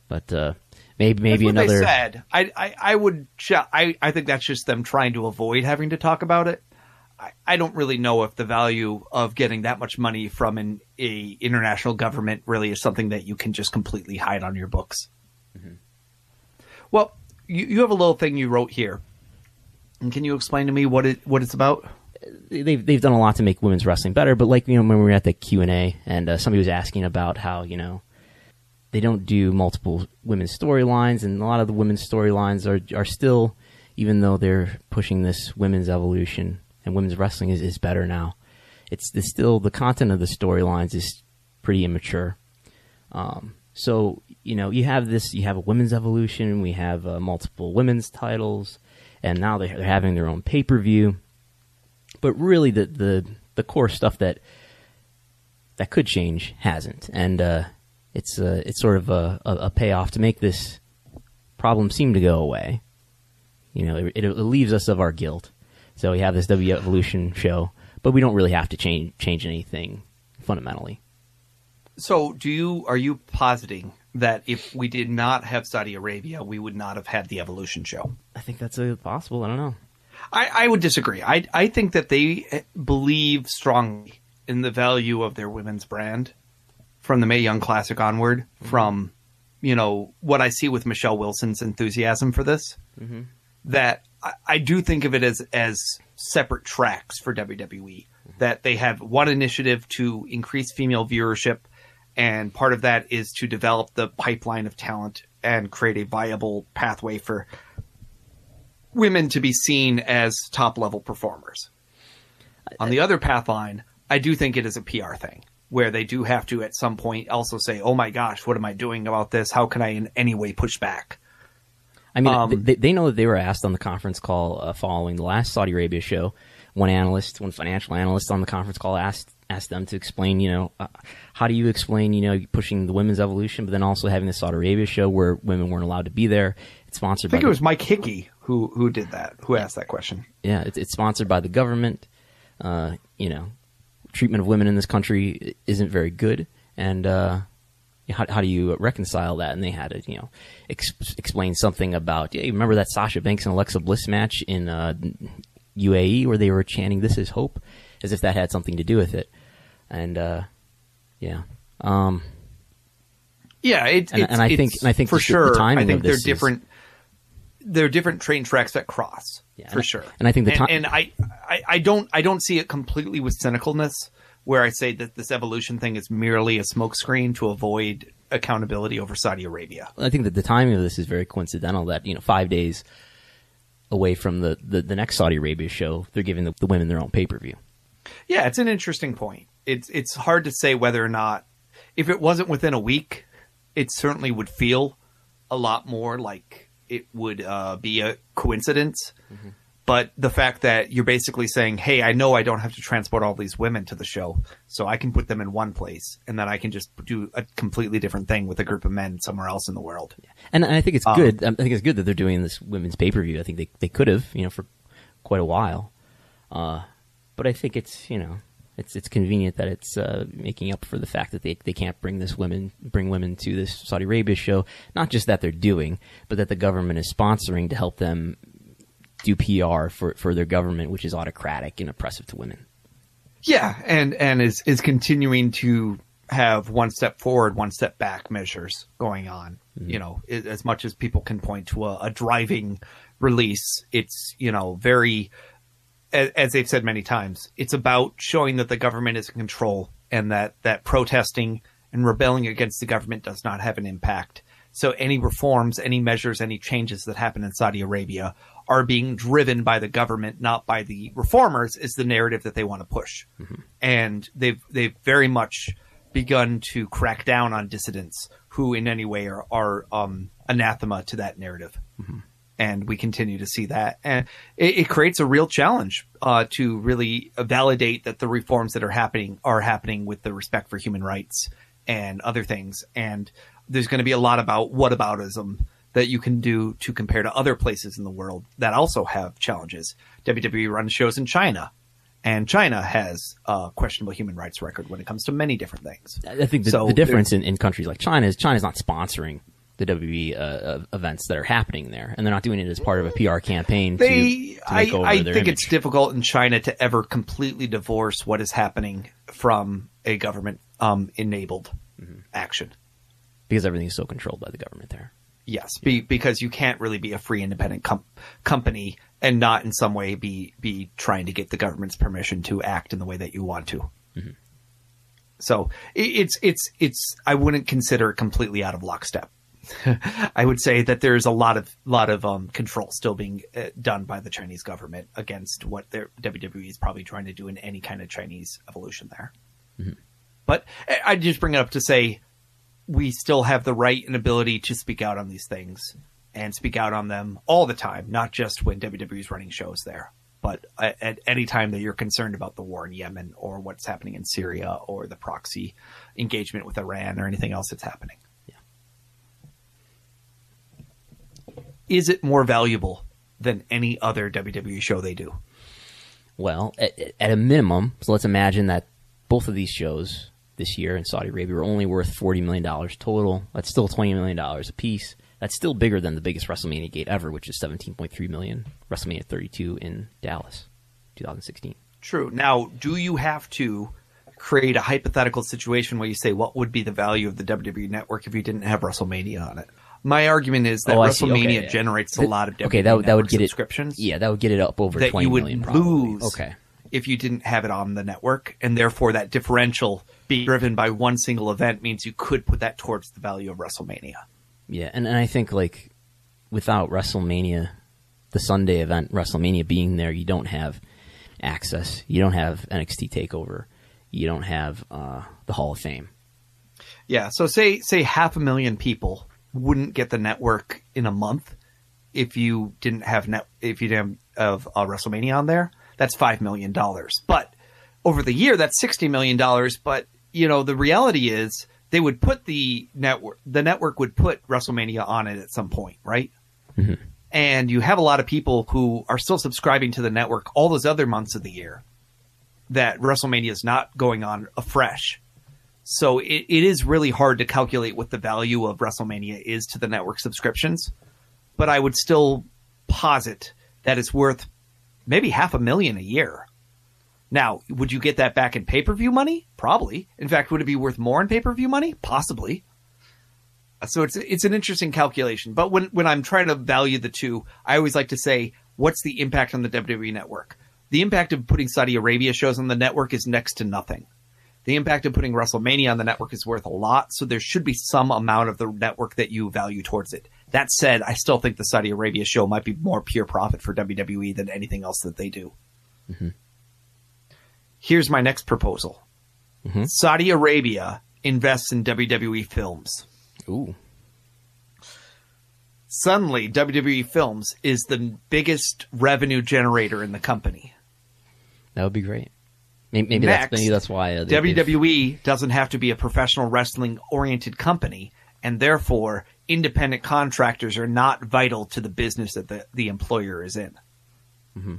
But uh, maybe maybe another. They said. I, I, I would. ch- I, I think that's just them trying to avoid having to talk about it. I, I don't really know if the value of getting that much money from an a international government really is something that you can just completely hide on your books. Well, you, you have a little thing you wrote here. And can you explain to me what it what it's about? they've they've done a lot to make women's wrestling better. But like you know, when we were at the Q and A, and uh, somebody was asking about how you know they don't do multiple women's storylines, and a lot of the women's storylines are are still, even though they're pushing this women's evolution and women's wrestling is, is better now. It's, it's still the content of the storylines is pretty immature. Um, so you know you have this, you have a women's evolution, we have uh, multiple women's titles, and now they're, they're having their own pay per view but really the the the core stuff that that could change hasn't, and uh, it's uh, it's sort of a, a, a payoff to make this problem seem to go away. You know, it, it leaves us of our guilt. So we have this W Evolution show, but we don't really have to change change anything fundamentally. So, do you are you positing that if we did not have Saudi Arabia, we would not have had the Evolution show? I think that's possible. I don't know. I, I would disagree. I I think that they believe strongly in the value of their women's brand from the Mae Young Classic onward. Mm-hmm. From you know what I see with Michelle Wilson's enthusiasm for this, mm-hmm. that I, I do think of it as as separate tracks for WWE. Mm-hmm. That they have one initiative to increase female viewership, and part of that is to develop the pipeline of talent and create a viable pathway for women to be seen as top level performers. On the other path line, I do think it is a PR thing where they do have to at some point also say, "Oh my gosh, what am I doing about this? How can I in any way push back?" I mean, Um, they, they know that they were asked on the conference call uh, following the last Saudi Arabia show. One analyst, one financial analyst on the conference call asked asked them to explain, you know, uh, how do you explain, you know, pushing the women's evolution, but then also having the Saudi Arabia show where women weren't allowed to be there. It's sponsored I think by it the- was Mike Hickey who who did that, who asked that question. yeah, it's, it's sponsored by the government. Uh, you know, treatment of women in this country isn't very good, and uh, how, how do you reconcile that? And they had to, you know, ex- explain something about. Yeah, you remember that Sasha Banks and Alexa Bliss match in uh, UAE where they were chanting "This is hope," as if that had something to do with it. And uh, yeah, um, Yeah, it, And- it's, and I think- and I think for the- the sure. timing I think they're is- different. They're different train tracks that cross Yeah, for and I- sure. and I think the and, ti- and I, I I don't I don't see it completely with cynicalness where I say that this evolution thing is merely a smokescreen to avoid accountability over Saudi Arabia. I think that the timing of this is very coincidental. That you know, five days away from the, the, the next Saudi Arabia show, they're giving the, the women their own pay per view. Yeah, it's an interesting point. It's it's hard to say whether or not if it wasn't within a week, it certainly would feel a lot more like it would uh, be a coincidence. but the fact that you're basically saying, "Hey, I know I don't have to transport all these women to the show, so I can put them in one place, and then I can just do a completely different thing with a group of men somewhere else in the world." And I think it's Um, good. I think it's good that they're doing this women's pay per view. I think they they could have, you know, for quite a while. Uh, but I think it's you know it's it's convenient that it's uh, making up for the fact that they they can't bring this women bring women to this Saudi Arabia show. Not just that they're doing, but that the government is sponsoring to help them do PR for for their government, which is autocratic and oppressive to women. Yeah, and and is is continuing to have one step forward, one step back measures going on. You know, as much as people can point to a, a driving release, it's you know very, as, as they've said many times, it's about showing that the government is in control and that that protesting and rebelling against the government does not have an impact. So any reforms, any measures, any changes that happen in Saudi Arabia are being driven by the government, not by the reformers, is the narrative that they want to push. And they've they've very much begun to crack down on dissidents who in any way are, are um, anathema to that narrative. And we continue to see that. And it, it creates a real challenge uh, to really validate that the reforms that are happening are happening with the respect for human rights and other things. And there's going to be a lot about whataboutism that you can do to compare to other places in the world that also have challenges. WWE runs shows in China, and China has a questionable human rights record when it comes to many different things. I think the, So the difference in, in countries like China is China's not sponsoring the WWE uh, uh, events that are happening there, and they're not doing it as part of a PR campaign. They, to, I, over I their think image. it's difficult in China to ever completely divorce what is happening from a government um, enabled Mm-hmm. action. because everything is so controlled by the government there. Yes, be, because you can't really be a free independent com- company and not in some way be be trying to get the government's permission to act in the way that you want to. So it, it's it's it's I wouldn't consider it completely out of lockstep. I would say that there's a lot of lot of um, control still being uh, done by the Chinese government against what their WWE is probably trying to do in any kind of Chinese evolution there. But I- I just bring it up to say we still have the right and ability to speak out on these things and speak out on them all the time, not just when WWE is running shows there, but at, at any time that you're concerned about the war in Yemen or what's happening in Syria or the proxy engagement with Iran or anything else that's happening. Is it more valuable than any other WWE show they do? Well, at, at a minimum, so let's imagine that both of these shows this year in Saudi Arabia were only worth forty million dollars total. That's still twenty million dollars a piece. That's still bigger than the biggest WrestleMania gate ever, which is seventeen point three million. WrestleMania thirty two in Dallas, two thousand sixteen. True. Now, do you have to create a hypothetical situation where you say, what would be the value of the WWE network if you didn't have WrestleMania on it? My argument is that Oh, WrestleMania Okay, yeah. generates a lot of WWE okay, that that would get it- subscriptions. Yeah, that would get it up over that you would million. lose Okay. if you didn't have it on the network, and therefore that differential being driven by one single event means you could put that towards the value of WrestleMania. Yeah, and, and I think like without WrestleMania, the Sunday event, WrestleMania being there, you don't have access. You don't have NXT Takeover. You don't have uh, the Hall of Fame. Yeah, so say say half a million people wouldn't get the network in a month if you didn't have net if you didn't have uh, WrestleMania on there. That's five million dollars. But over the year, that's sixty million dollars. But you know, the reality is they would put the network. The network would put WrestleMania on it at some point, right? And you have a lot of people who are still subscribing to the network all those other months of the year. That WrestleMania is not going on afresh. So it, it is really hard to calculate what the value of WrestleMania is to the network subscriptions. But I would still posit that it's worth maybe half a million a year. Now, would you get that back in pay per view money? Probably. In fact, would it be worth more in pay per view money? Possibly. Uh, so it's it's an interesting calculation. But when when I'm trying to value the two, I always like to say, what's the impact on the WWE network? The impact of putting Saudi Arabia shows on the network is next to nothing. The impact of putting WrestleMania on the network is worth a lot, so there should be some amount of the network that you value towards it. That said, I still think the Saudi Arabia show might be more pure profit for WWE than anything else that they do. Mm-hmm. Here's my next proposal mm-hmm. Saudi Arabia invests in WWE films. Ooh, suddenly WWE Films is the biggest revenue generator in the company. That would be great. Maybe, maybe Next, that's maybe that's why uh, they- they've- WWE doesn't have to be a professional wrestling oriented company, and therefore independent contractors are not vital to the business that the, the employer is in. Mm-hmm.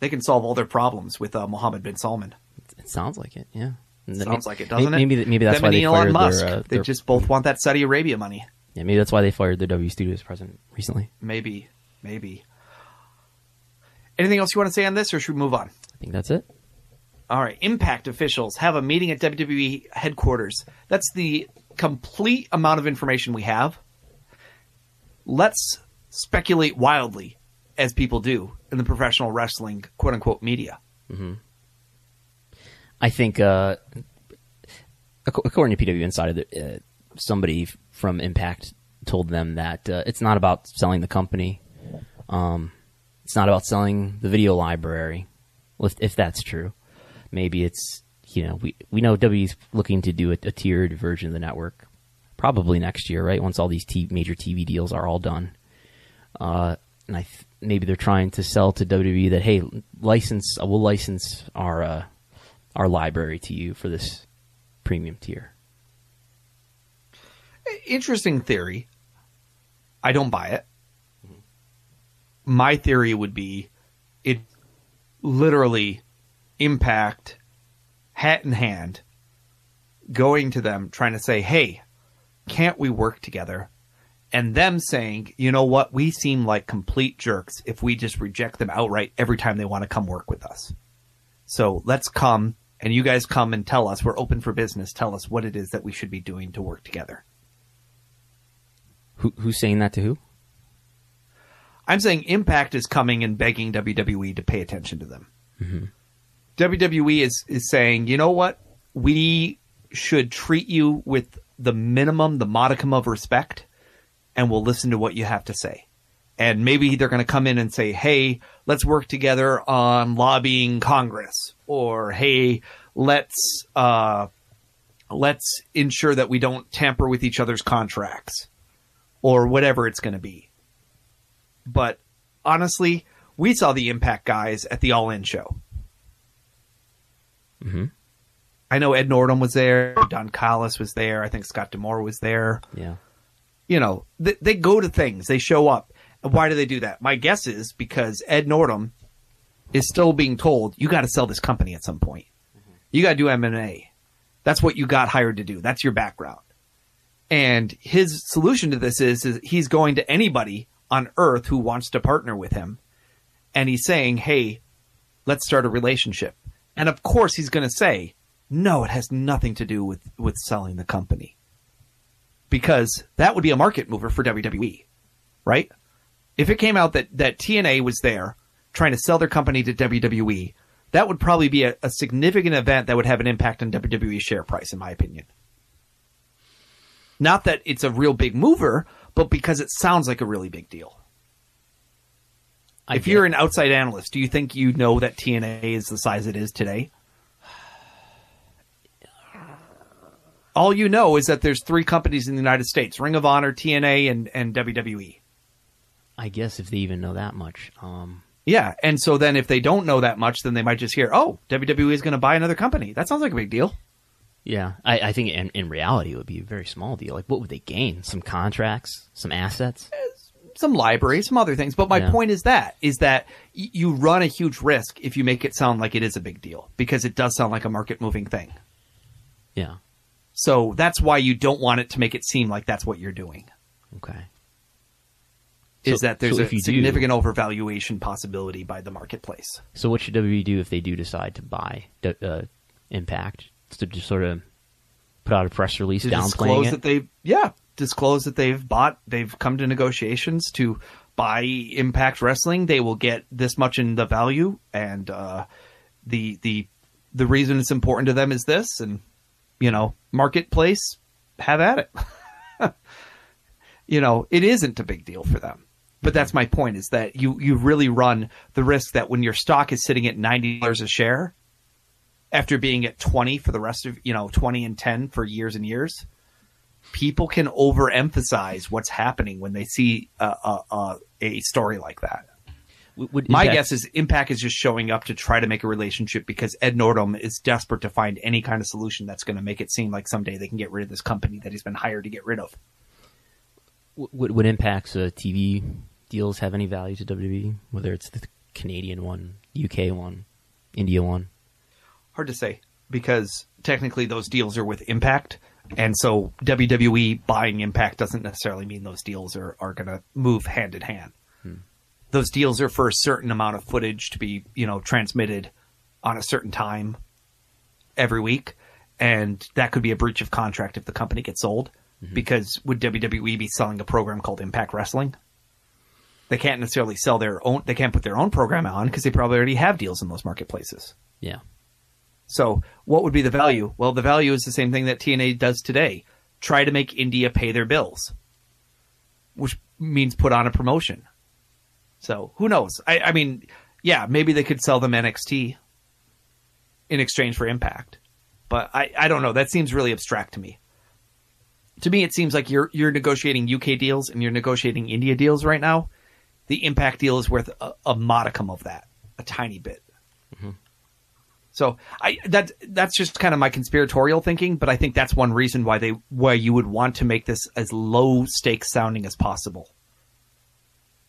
They can solve all their problems with uh, Mohammed bin Salman. It sounds like it. Yeah. Sounds may- like it, doesn't maybe, it? Maybe maybe that's Them why they Elon fired Musk. their, uh, they their- just both want that Saudi Arabia money. yeah maybe that's why they fired their W Studios president recently. Maybe, maybe. Anything else you want to say on this, or should we move on? I think that's it. All right, Impact officials have a meeting at WWE headquarters. That's the complete amount of information we have. Let's speculate wildly, as people do in the professional wrestling quote unquote media. I think, uh, according to PW Insider, uh, somebody from Impact told them that uh, it's not about selling the company. Um, it's not about selling the video library. If, if that's true, maybe it's you know we we know WWE's looking to do a, a tiered version of the network, probably next year, right? Once all these t- major TV deals are all done. Uh, and I th- maybe they're trying to sell to WWE that hey, license uh, we'll license our uh, our library to you for this premium tier. Interesting theory. I don't buy it. My theory would be it literally impact hat in hand going to them trying to say, "Hey, can't we work together?" And them saying, "You know what? We seem like complete jerks if we just reject them outright every time they want to come work with us. So, let's come and you guys come and tell us we're open for business. Tell us what it is that we should be doing to work together." Who, who's saying that to who? I'm saying Impact is coming and begging WWE to pay attention to them. Mm-hmm. WWE is is saying, you know what, we should treat you with the minimum, the modicum of respect, and we'll listen to what you have to say. And maybe they're going to come in and say, hey, let's work together on lobbying Congress, or hey, let's uh, let's ensure that we don't tamper with each other's contracts, or whatever it's going to be but honestly, we saw the Impact guys at the All In show. Mhm. I know Ed Nordholm was there, Don Callis was there, I think Scott D'Amore was there. Yeah. You know, they, they go to things, they show up. Why do they do that? My guess is because Ed Nordholm is still being told you got to sell this company at some point. You got to do M and A. That's what you got hired to do. That's your background. And his solution to this is, is he's going to anybody on earth who wants to partner with him. And he's saying, Hey, let's start a relationship. And of course he's going to say, no, it has nothing to do with, with selling the company. Because that would be a market mover for WWE, right? If it came out that, that TNA was there trying to sell their company to WWE, that would probably be a, a significant event that would have an impact on WWE's share price, in my opinion. Not that it's a real big mover, but because it sounds like a really big deal. I if get- you're an outside analyst, do you think you know that TNA is the size it is today? All you know is that there's three companies in the United States: Ring of Honor, TNA, and and WWE. I guess if they even know that much. Um, Yeah, and so then if they don't know that much, then they might just hear, "Oh, WWE is going to buy another company." That sounds like a big deal. yeah, I, I think in, in reality it would be a very small deal. Like, what would they gain? Some contracts, some assets. Some libraries, some other things. But my Yeah. point is that is that y- you run a huge risk if you make it sound like it is a big deal because it does sound like a market moving thing. Yeah. So that's why you don't want it to make it seem like that's what you're doing. Okay. Is So- that there's so a if you do- significant overvaluation possibility by the marketplace? So what should WWE do if they do decide to buy uh, Impact? To just sort of put out a press release To downplaying disclose it. that they yeah disclose that they've bought they've come to negotiations to buy Impact Wrestling. They will get this much in the value, and uh, the the the reason it's important to them is this, and you know, marketplace, have at it. you know, it isn't a big deal for them. But that's my point is that you, you really run the risk that when your stock is sitting at $90 a share, after being at 20 for the rest of, you know, 20 and 10 for years and years, people can overemphasize what's happening when they see a, a, a, a story like that. Would My Impact- guess is Impact is just showing up to try to make a relationship because Ed Nordholm is desperate to find any kind of solution that's going to make it seem like someday they can get rid of this company that he's been hired to get rid of. would, would Impact's uh, TV deals have any value to WWE? Whether it's the Canadian one, UK one, India one. Hard to say because technically those deals are with Impact, and so WWE buying Impact doesn't necessarily mean those deals are, are going to move hand in hand. Hmm. Those deals are for a certain amount of footage to be, you know, transmitted on a certain time every week, and that could be a breach of contract if the company gets sold. Mm-hmm. Because would WWE be selling a program called Impact Wrestling? They can't necessarily sell their own. They can't put their own program on because they probably already have deals in those marketplaces. Yeah. So, what would be the value? Well, the value is the same thing that TNA does today. Try to make India pay their bills, which means put on a promotion. So, who knows? I, I mean, yeah, maybe they could sell them NXT in exchange for Impact, but I, I don't know. That seems really abstract to me. To me, it seems like you're you're negotiating UK deals and you're negotiating India deals right now. The Impact deal is worth a, a modicum of that, a tiny bit. Mm-hmm. So I that that's just kind of my conspiratorial thinking, but I think that's one reason why they why you would want to make this as low stakes sounding as possible.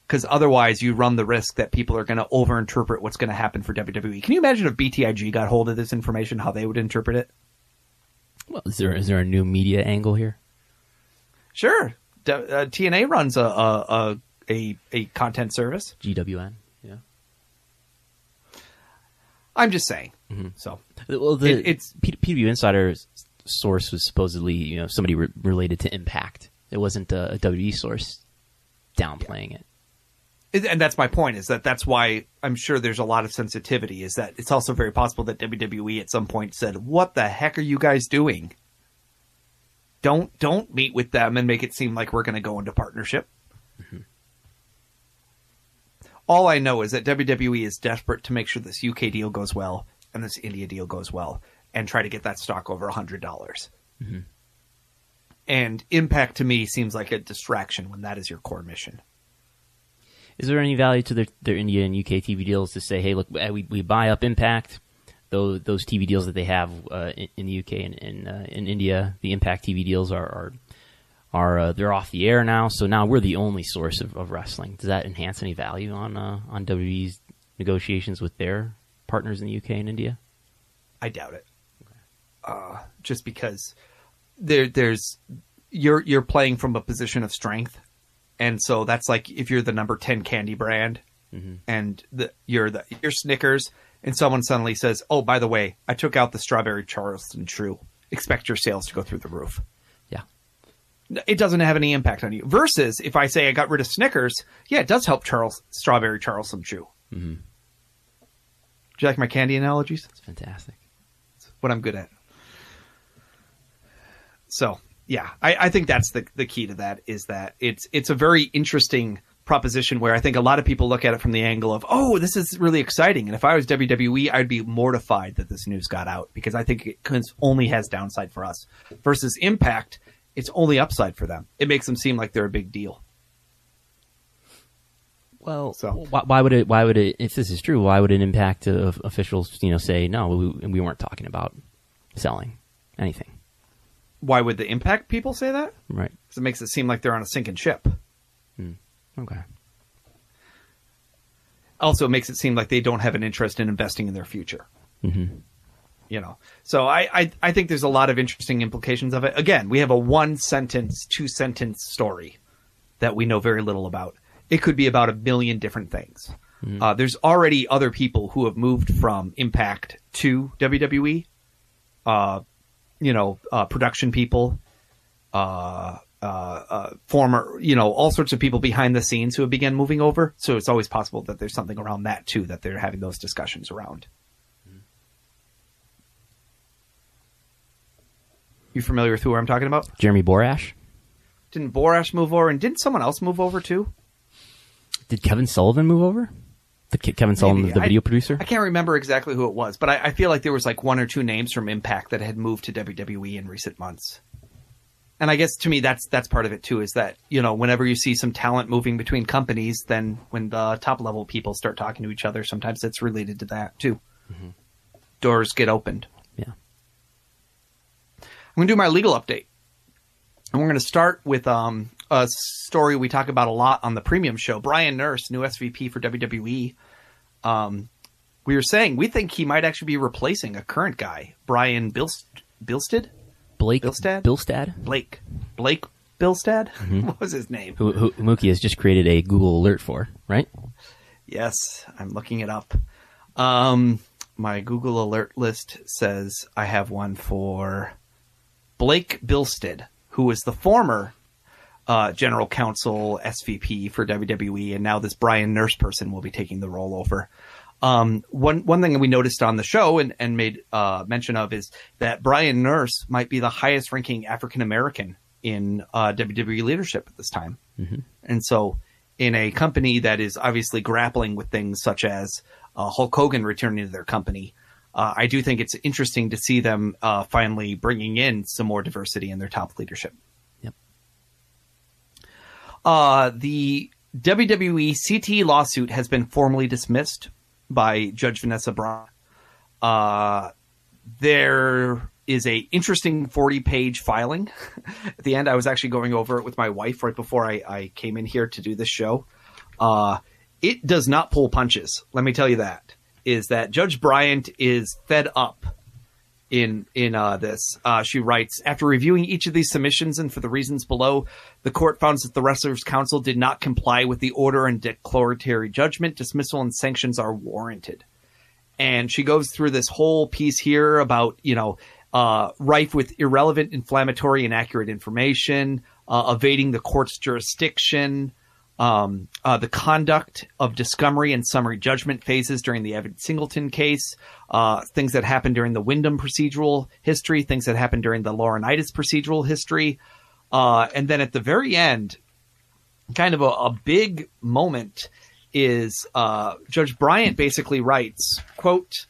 Because otherwise, you run the risk that people are going to overinterpret what's going to happen for WWE. Can you imagine if BTIG got hold of this information, how they would interpret it? Well, is there is there a new media angle here? Sure, D- uh, TNA runs a a, a a a content service. GWN. Yeah. I'm just saying. Mm-hmm. So Well, the It- it's- P- PW Insider source was supposedly you know somebody re- related to Impact. It wasn't a, a WWE source downplaying it. and that's my point is that that's why I'm sure there's a lot of sensitivity is that it's also very possible that WWE at some point said, "What the heck are you guys doing? Don't don't meet with them and make it seem like we're going to go into partnership." Mm-hmm. All I know is that WWE is desperate to make sure this UK deal goes well and this India deal goes well and try to get that stock over $100. dollars And Impact to me seems like a distraction when that is your core mission. Is there any value to their, their India and UK TV deals to say, hey, look, uh, we, we buy up Impact, those those TV deals that they have uh, in, in the UK and in, uh, in India, the Impact TV deals are are, are uh, they're off the air now, so now we're the only source of, of wrestling. Does that enhance any value on uh, on WWE's negotiations with their partners in the UK and India? I doubt it. Uh, just because there, there's you're you're playing from a position of strength, and so that's like if you're the number ten candy brand, and the, you're the you're Snickers, and someone suddenly says, "Oh, by the way, I took out the strawberry Charleston Chew. Expect your sales to go through the roof." Yeah. It doesn't have any impact on you. Versus if I say I got rid of Snickers, yeah, it does help Charles strawberry Charleston Chew. Mm-hmm. Do you like my candy analogies? It's fantastic. what I'm good at. So yeah, I, I think that's the the key to that is that it's it's a very interesting proposition where I think a lot of people look at it from the angle of oh this is really exciting and if I was WWE I'd be mortified that this news got out because I think it only has downside for us versus Impact it's only upside for them it makes them seem like they're a big deal Well, So- why, why would it? Why would it? If this is true, why would an impact of officials, you know, say no? We, we weren't talking about selling anything, why would the Impact people say that right? because it makes it seem like they're on a sinking ship Okay. also it makes it seem like they don't have an interest in investing in their future. Mm-hmm. You know, so I, I I think there's a lot of interesting implications of it. Again, we have a one sentence, two sentence story that we know very little about. It could be about a million different things. Uh, there's already other people who have moved from Impact to WWE. Uh, you know, uh, production people, uh, uh, uh, former, you know, all sorts of people behind the scenes who have begun moving over. So it's always possible that there's something around that too that they're having those discussions around. You familiar with who I'm talking about? Jeremy Borash. Didn't Borash move over, and didn't someone else move over too? Did Kevin Sullivan move over? The Ke- Kevin Sullivan, Maybe. the I- video producer. I can't remember exactly who it was, but I, I feel like there was like one or two names from Impact that had moved to WWE in recent months. and I guess to me that's that's part of it too. Is that you know whenever you see some talent moving between companies, then when the top level people start talking to each other, sometimes it's related to that too. Doors get opened. Yeah. I'm going to do my legal update. And we're going to start with um, a story we talk about a lot on the premium show. Brian Nurse, new SVP for WWE. Um, we were saying we think he might actually be replacing a current guy, Brian Bilst- Bilstead? Blake Bilstad? Bilstad, Blake. Blake Bilstad? what was his name? who, who Mookie has just created a Google alert for, right? Yes, I'm looking it up. Um, my Google alert list says I have one for Blake Bilstad, who was the former uh, general counsel SVP for WWE, and now this Brian Nurse person will be taking the role over. Um, one one thing that we noticed on the show and, and made uh, mention of is that Brian Nurse might be the highest ranking African American in uh, WWE leadership at this time. And so, in a company that is obviously grappling with things such as uh, Hulk Hogan returning to their company, uh, I do think it's interesting to see them uh, finally bringing in some more diversity in their top leadership. Uh, the WWE CT lawsuit has been formally dismissed by Judge Vanessa Bryant. Uh, there is a interesting 40 page filing at the end. I was actually going over it with my wife right before I, I came in here to do this show. Uh, it does not pull punches. Let me tell you that is that Judge Bryant is fed up in in uh, this. Uh, she writes after reviewing each of these submissions and for the reasons below, the court found that the wrestlers' counsel did not comply with the order and declaratory judgment. Dismissal and sanctions are warranted. And she goes through this whole piece here about you know uh, rife with irrelevant, inflammatory, inaccurate information, uh, evading the court's jurisdiction. Um, uh, the conduct of discovery and summary judgment phases during the Evan Singleton case, uh, things that happened during the Windham procedural history, things that happened during the Laurinaitis procedural history, uh, and then at the very end, kind of a, a big moment is uh, Judge Bryant basically writes, "quote."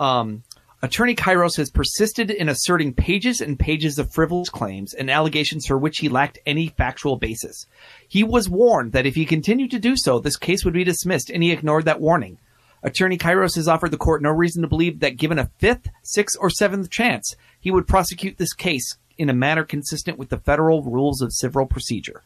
Um, Attorney Kyros has persisted in asserting pages and pages of frivolous claims and allegations for which he lacked any factual basis. He was warned that if he continued to do so, this case would be dismissed, and he ignored that warning. Attorney Kyros has offered the court no reason to believe that given a fifth, sixth, or seventh chance, he would prosecute this case in a manner consistent with the federal rules of civil procedure.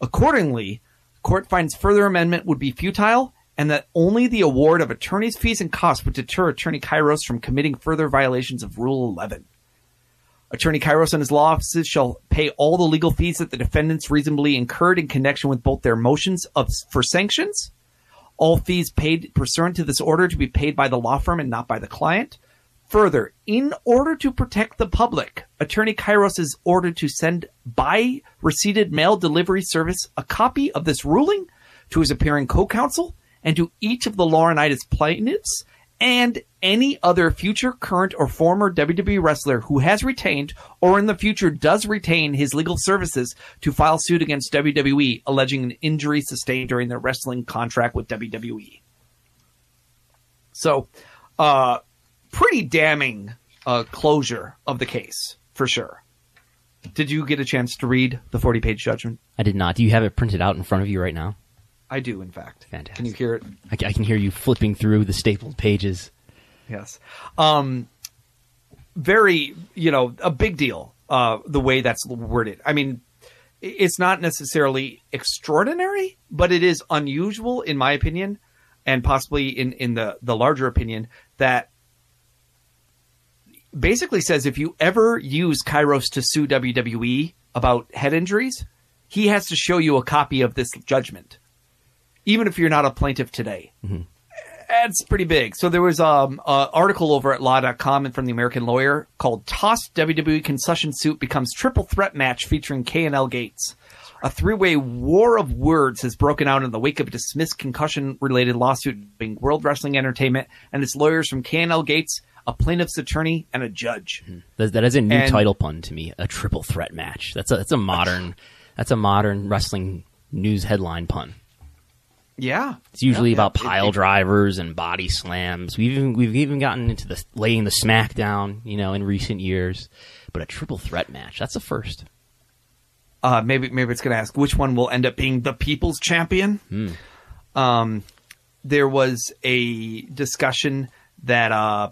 Accordingly, court finds further amendment would be futile and that only the award of attorney's fees and costs would deter Attorney Kyros from committing further violations of Rule 11. Attorney Kyros and his law offices shall pay all the legal fees that the defendants reasonably incurred in connection with both their motions of, for sanctions, all fees paid pursuant to this order to be paid by the law firm and not by the client. Further, in order to protect the public, Attorney Kyros is ordered to send by receipted mail delivery service a copy of this ruling to his appearing co-counsel and to each of the Laurinaitis plaintiffs and any other future, current, or former WWE wrestler who has retained or in the future does retain his legal services to file suit against WWE alleging an injury sustained during their wrestling contract with WWE. So, uh, pretty damning uh, closure of the case for sure. Did you get a chance to read the 40 page judgment? I did not. Do you have it printed out in front of you right now? I do, in fact. Fantastic. Can you hear it? I, I can hear you flipping through the stapled pages. Yes. Um, very, you know, a big deal, uh, the way that's worded. I mean, it's not necessarily extraordinary, but it is unusual, in my opinion, and possibly in, in the, the larger opinion, that basically says if you ever use Kyros to sue WWE about head injuries, he has to show you a copy of this judgment, even if you're not a plaintiff today. That's pretty big. So there was um an article over at law.com and from the American Lawyer called Tossed WWE Concussion Suit Becomes Triple Threat Match featuring K&L Gates. A three-way war of words has broken out in the wake of a dismissed concussion-related lawsuit between World Wrestling Entertainment and its lawyers from K&L Gates, a plaintiff's attorney, and a judge. That, that is a new And- title pun to me. A triple threat match. That's a that's a modern that's a modern wrestling news headline pun. Yeah. It's usually Yeah, about yeah. It- pile it- drivers and body slams. We've even we've even gotten into the laying the smack down, you know, in recent years. But a triple threat match, that's a first. uh, maybe maybe it's going to ask which one will end up being the people's champion. Um, there was a discussion that uh,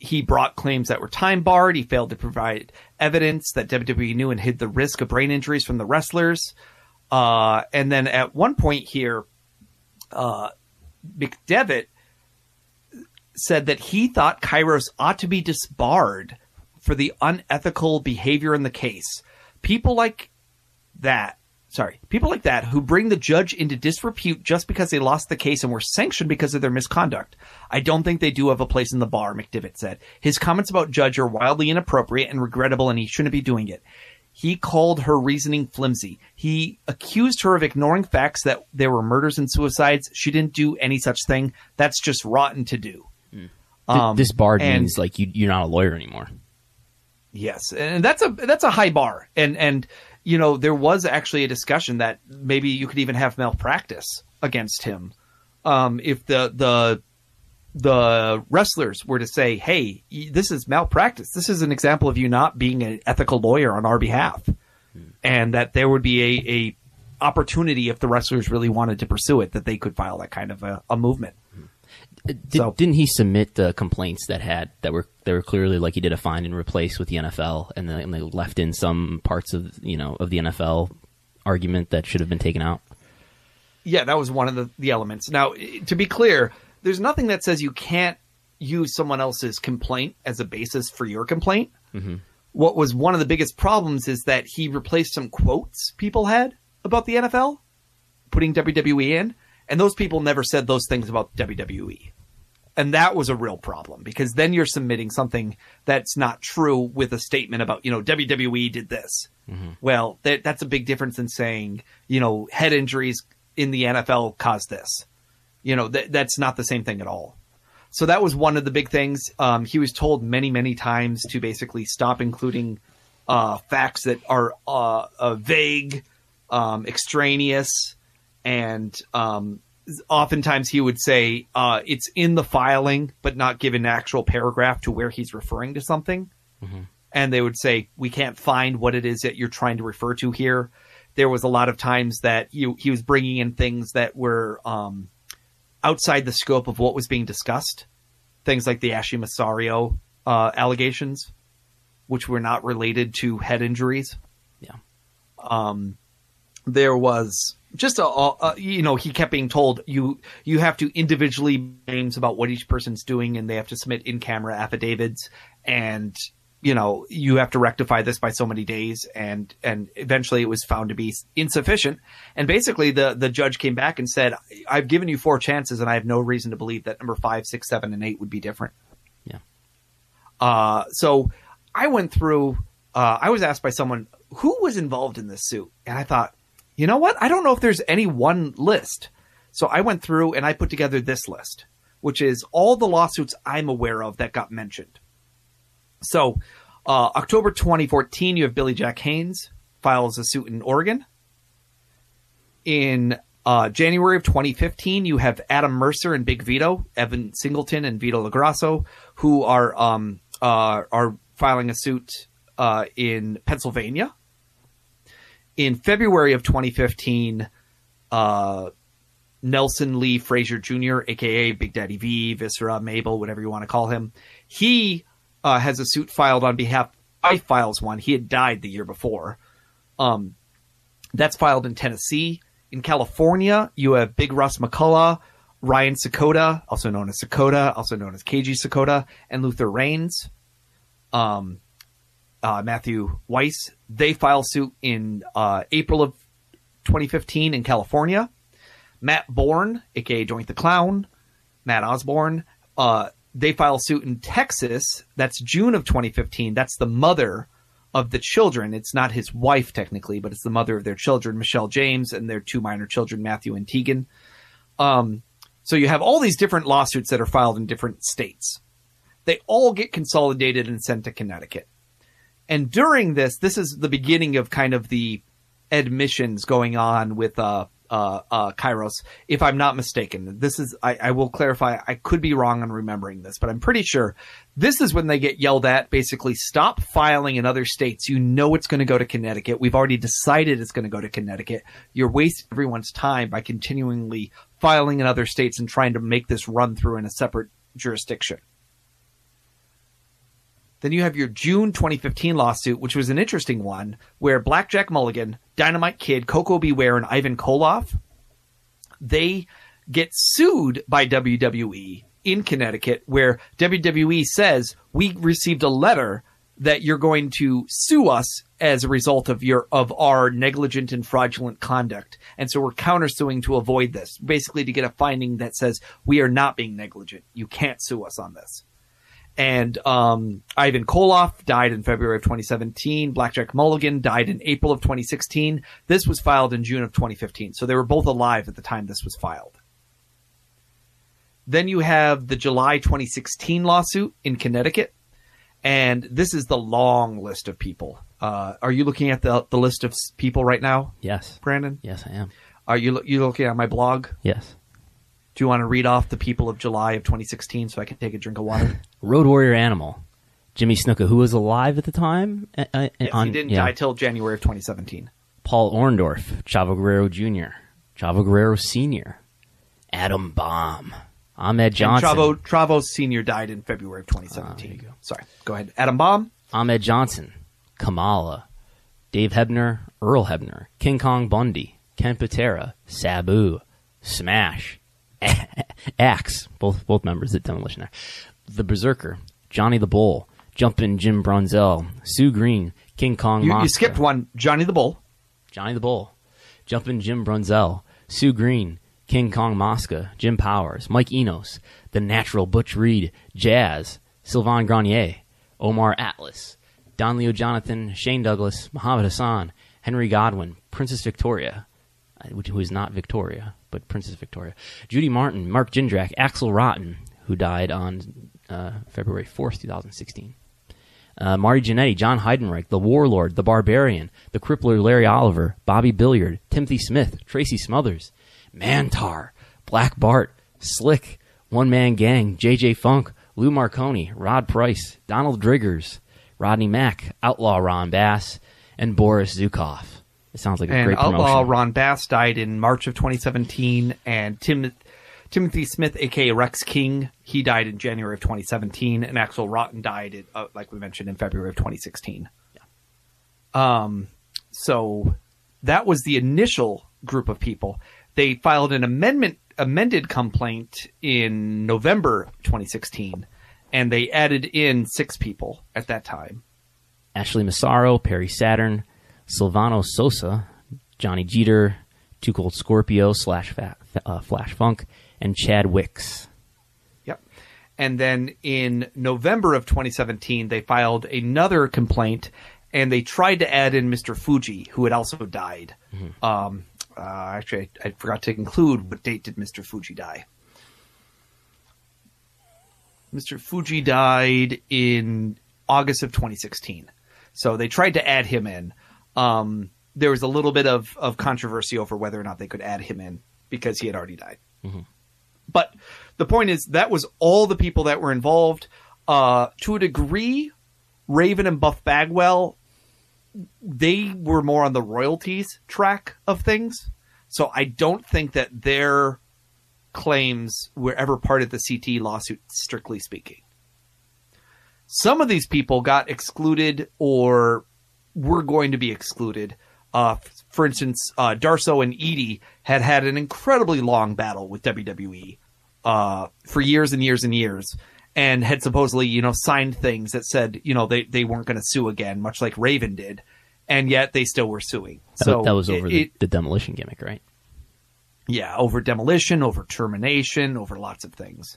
he brought claims that were time barred. He failed to provide evidence that WWE knew and hid the risk of brain injuries from the wrestlers. Uh, and then at one point here, uh, McDevitt said that he thought Kyros ought to be disbarred for the unethical behavior in the case. People like that, sorry, people like that who bring the judge into disrepute just because they lost the case and were sanctioned because of their misconduct. I don't think they do have a place in the bar, McDevitt said. His comments about Judge are wildly inappropriate and regrettable and he shouldn't be doing it. He called her reasoning flimsy. He accused her of ignoring facts that there were murders and suicides. She didn't do any such thing. That's just rotten to do. Um, this bar and- means like you, you're not a lawyer anymore. Yes, and that's a that's a high bar, and and you know there was actually a discussion that maybe you could even have malpractice against him, um, if the the the wrestlers were to say, "Hey, this is malpractice. This is an example of you not being an ethical lawyer on our behalf," hmm. and that there would be a a opportunity if the wrestlers really wanted to pursue it that they could file that kind of a, a movement. Hmm. Uh, did, So- didn't he submit the complaints that had that were they were clearly like he did a find and replace with the NFL, and, the, and they left in some parts of you know of the NFL argument that should have been taken out. Yeah, that was one of the, the elements. Now, to be clear, there's nothing that says you can't use someone else's complaint as a basis for your complaint. Mm-hmm. What was one of the biggest problems is that he replaced some quotes people had about the NFL, putting WWE in, and those people never said those things about WWE. And that was a real problem because then you're submitting something that's not true with a statement about, you know, WWE did this. Mm-hmm. Well, that, that's a big difference than saying, you know, head injuries in the NFL caused this. You know, that that's not the same thing at all. So that was one of the big things. Um, he was told many, many times to basically stop including uh, facts that are uh, uh, vague, um, extraneous, and um, oftentimes he would say uh, it's in the filing, but not give an actual paragraph to where he's referring to something. And they would say, we can't find what it is that you're trying to refer to here. There was a lot of times that he, he was bringing in things that were um, outside the scope of what was being discussed. Things like the Ashley Massaro uh, allegations, which were not related to head injuries Yeah, Um, there was just a, a- you know he kept being told you you have to individually names about what each person's doing and they have to submit in camera affidavits and you know you have to rectify this by so many days and and eventually it was found to be insufficient and basically the the judge came back and said i've given you four chances and i have no reason to believe that number five six seven and eight would be different yeah. uh, so I went through. Uh, I was asked by someone who was involved in this suit, and I thought, you know what? I don't know if there's any one list. So I went through and I put together this list, which is all the lawsuits I'm aware of that got mentioned. So, uh, October 2014, you have Billy Jack Haynes files a suit in Oregon. In uh, January of 2015, you have Adam Mercer and Big Vito, Evan Singleton and Vito LoGrasso, who are um, uh, are filing a suit uh, in Pennsylvania. In February of 2015, uh, Nelson Lee Frazier Jr., aka Big Daddy V, Viscera, Mabel, whatever you want to call him, he uh, has a suit filed on behalf. I files one. He had died the year before. Um, that's filed in Tennessee. In California, you have Big Russ McCullough, Ryan Sakoda, also known as Sakoda, also known as KG Sakoda, and Luther Reigns. Um, uh, Matthew Weiss. They file suit in uh, April of 2015 in California. Matt Borne, aka Doink the Clown, Matt Osborne, uh, they file suit in Texas. That's June of 2015. That's the mother of the children. It's not his wife technically, but it's the mother of their children, Michelle James, and their two minor children, Matthew and Tegan. Um, so you have all these different lawsuits that are filed in different states. They all get consolidated and sent to Connecticut. And during this, this is the beginning of kind of the admissions going on with uh, uh, uh, Kyros, if I'm not mistaken. This is, I, I will clarify, I could be wrong on remembering this, but I'm pretty sure this is when they get yelled at, basically, stop filing in other states. You know it's going to go to Connecticut. We've already decided it's going to go to Connecticut. You're wasting everyone's time by continually filing in other states and trying to make this run through in a separate jurisdiction. Then you have your June 2015 lawsuit, which was an interesting one, where Blackjack Mulligan, Dynamite Kid, Koko B. Ware, and Ivan Koloff, they get sued by WWE in Connecticut, where WWE says we received a letter that you're going to sue us as a result of your of our negligent and fraudulent conduct. And so we're countersuing to avoid this, basically to get a finding that says we are not being negligent. You can't sue us on this. And um, Ivan Koloff died in February of 2017. Blackjack Mulligan died in April of 2016. This was filed in June of 2015. So they were both alive at the time this was filed. Then you have the July 2016 lawsuit in Connecticut. And this is the long list of people. Uh, are you looking at the, the list of people right now, Yes. Brandon? Yes, I am. Are you, you looking at my blog? Yes. Do you want to read off the people of July of 2016 so I can take a drink of water? Road Warrior Animal. Jimmy Snuka, who was alive at the time. uh, uh, Yes, on- he didn't yeah. die till January of 2017. Paul Orndorff, Chavo Guerrero Jr., Chavo Guerrero Sr., Adam Bomb, Ahmed And Johnson, Travo, Travo Sr. died in February of 2017. Sorry. Go ahead. Adam Bomb. Ahmed Johnson, Kamala, Dave Hebner, Earl Hebner, King Kong Bundy, Ken Patera, Sabu, Smash, Axe, both both members at Demolition Act, The Berserker, Johnny the Bull, Jumpin' Jim Brunzell, Sue Green, King Kong You, you skipped one. Johnny the Bull. Johnny the Bull, Jumpin' Jim Brunzell, Sue Green, King Kong Mosca, Jim Powers, Mike Enos, The Natural Butch Reed, Jazz, Sylvain Grenier, Omar Atlas, Don Leo Jonathan, Shane Douglas, Muhammad Hassan, Henry Godwinn, Princess Victoria, uh, who is not Victoria, but Princess Victoria, Judy Martin, Mark Jindrak, Axl Rotten, who died on uh, February 4th, 2016 uh, Marty Jannetty, John Heidenreich, The Warlord, The Barbarian, The Crippler Larry Oliver, Bobby Billiard, Timothy Smith, Tracy Smothers, Mantaur, Black Bart, Slick, One Man Gang, JJ Funk, Lou Marconi, Rod Price, Donald Driggers, Rodney Mack, Outlaw Ron Bass, and Boris Zhukov. It sounds like a And great promotion. Outlaw Ron Bass died in March of 2017. And Tim, Timothy Smith, aka Rex King, he died in January of 2017. And Axl Rotten died, in, uh, like we mentioned, in February of 2016. Yeah. Um, so that was the initial group of people. They filed an amendment amended complaint in November 2016, and they added in six people at that time. Ashley Massaro, Perry Saturn, Silvano Sosa, Johnny Jeter, Too Cold Scorpio slash uh, Flash Funk, and Chad Wicks. Yep. And then in November of 2017, they filed another complaint and they tried to add in Mr. Fuji, who had also died. Um, uh, actually, I, I forgot to include what date did Mr. Fuji die. Mr. Fuji died in August of 2016. So they tried to add him in. Um, there was a little bit of, of controversy over whether or not they could add him in because he had already died. But the point is that was all the people that were involved. Uh, to a degree, Raven and Buff Bagwell, they were more on the royalties track of things. So I don't think that their claims were ever part of the CT lawsuit, strictly speaking. Some of these people got excluded or were going to be excluded. Uh, for instance, uh, Darsow and Eadie had had an incredibly long battle with WWE uh, for years and years and years, and had supposedly, you know, signed things that said, you know, they, they weren't going to sue again, much like Raven did, and yet they still were suing. That, So that was over it- the, the demolition gimmick, right? yeah, over demolition, over termination, over lots of things.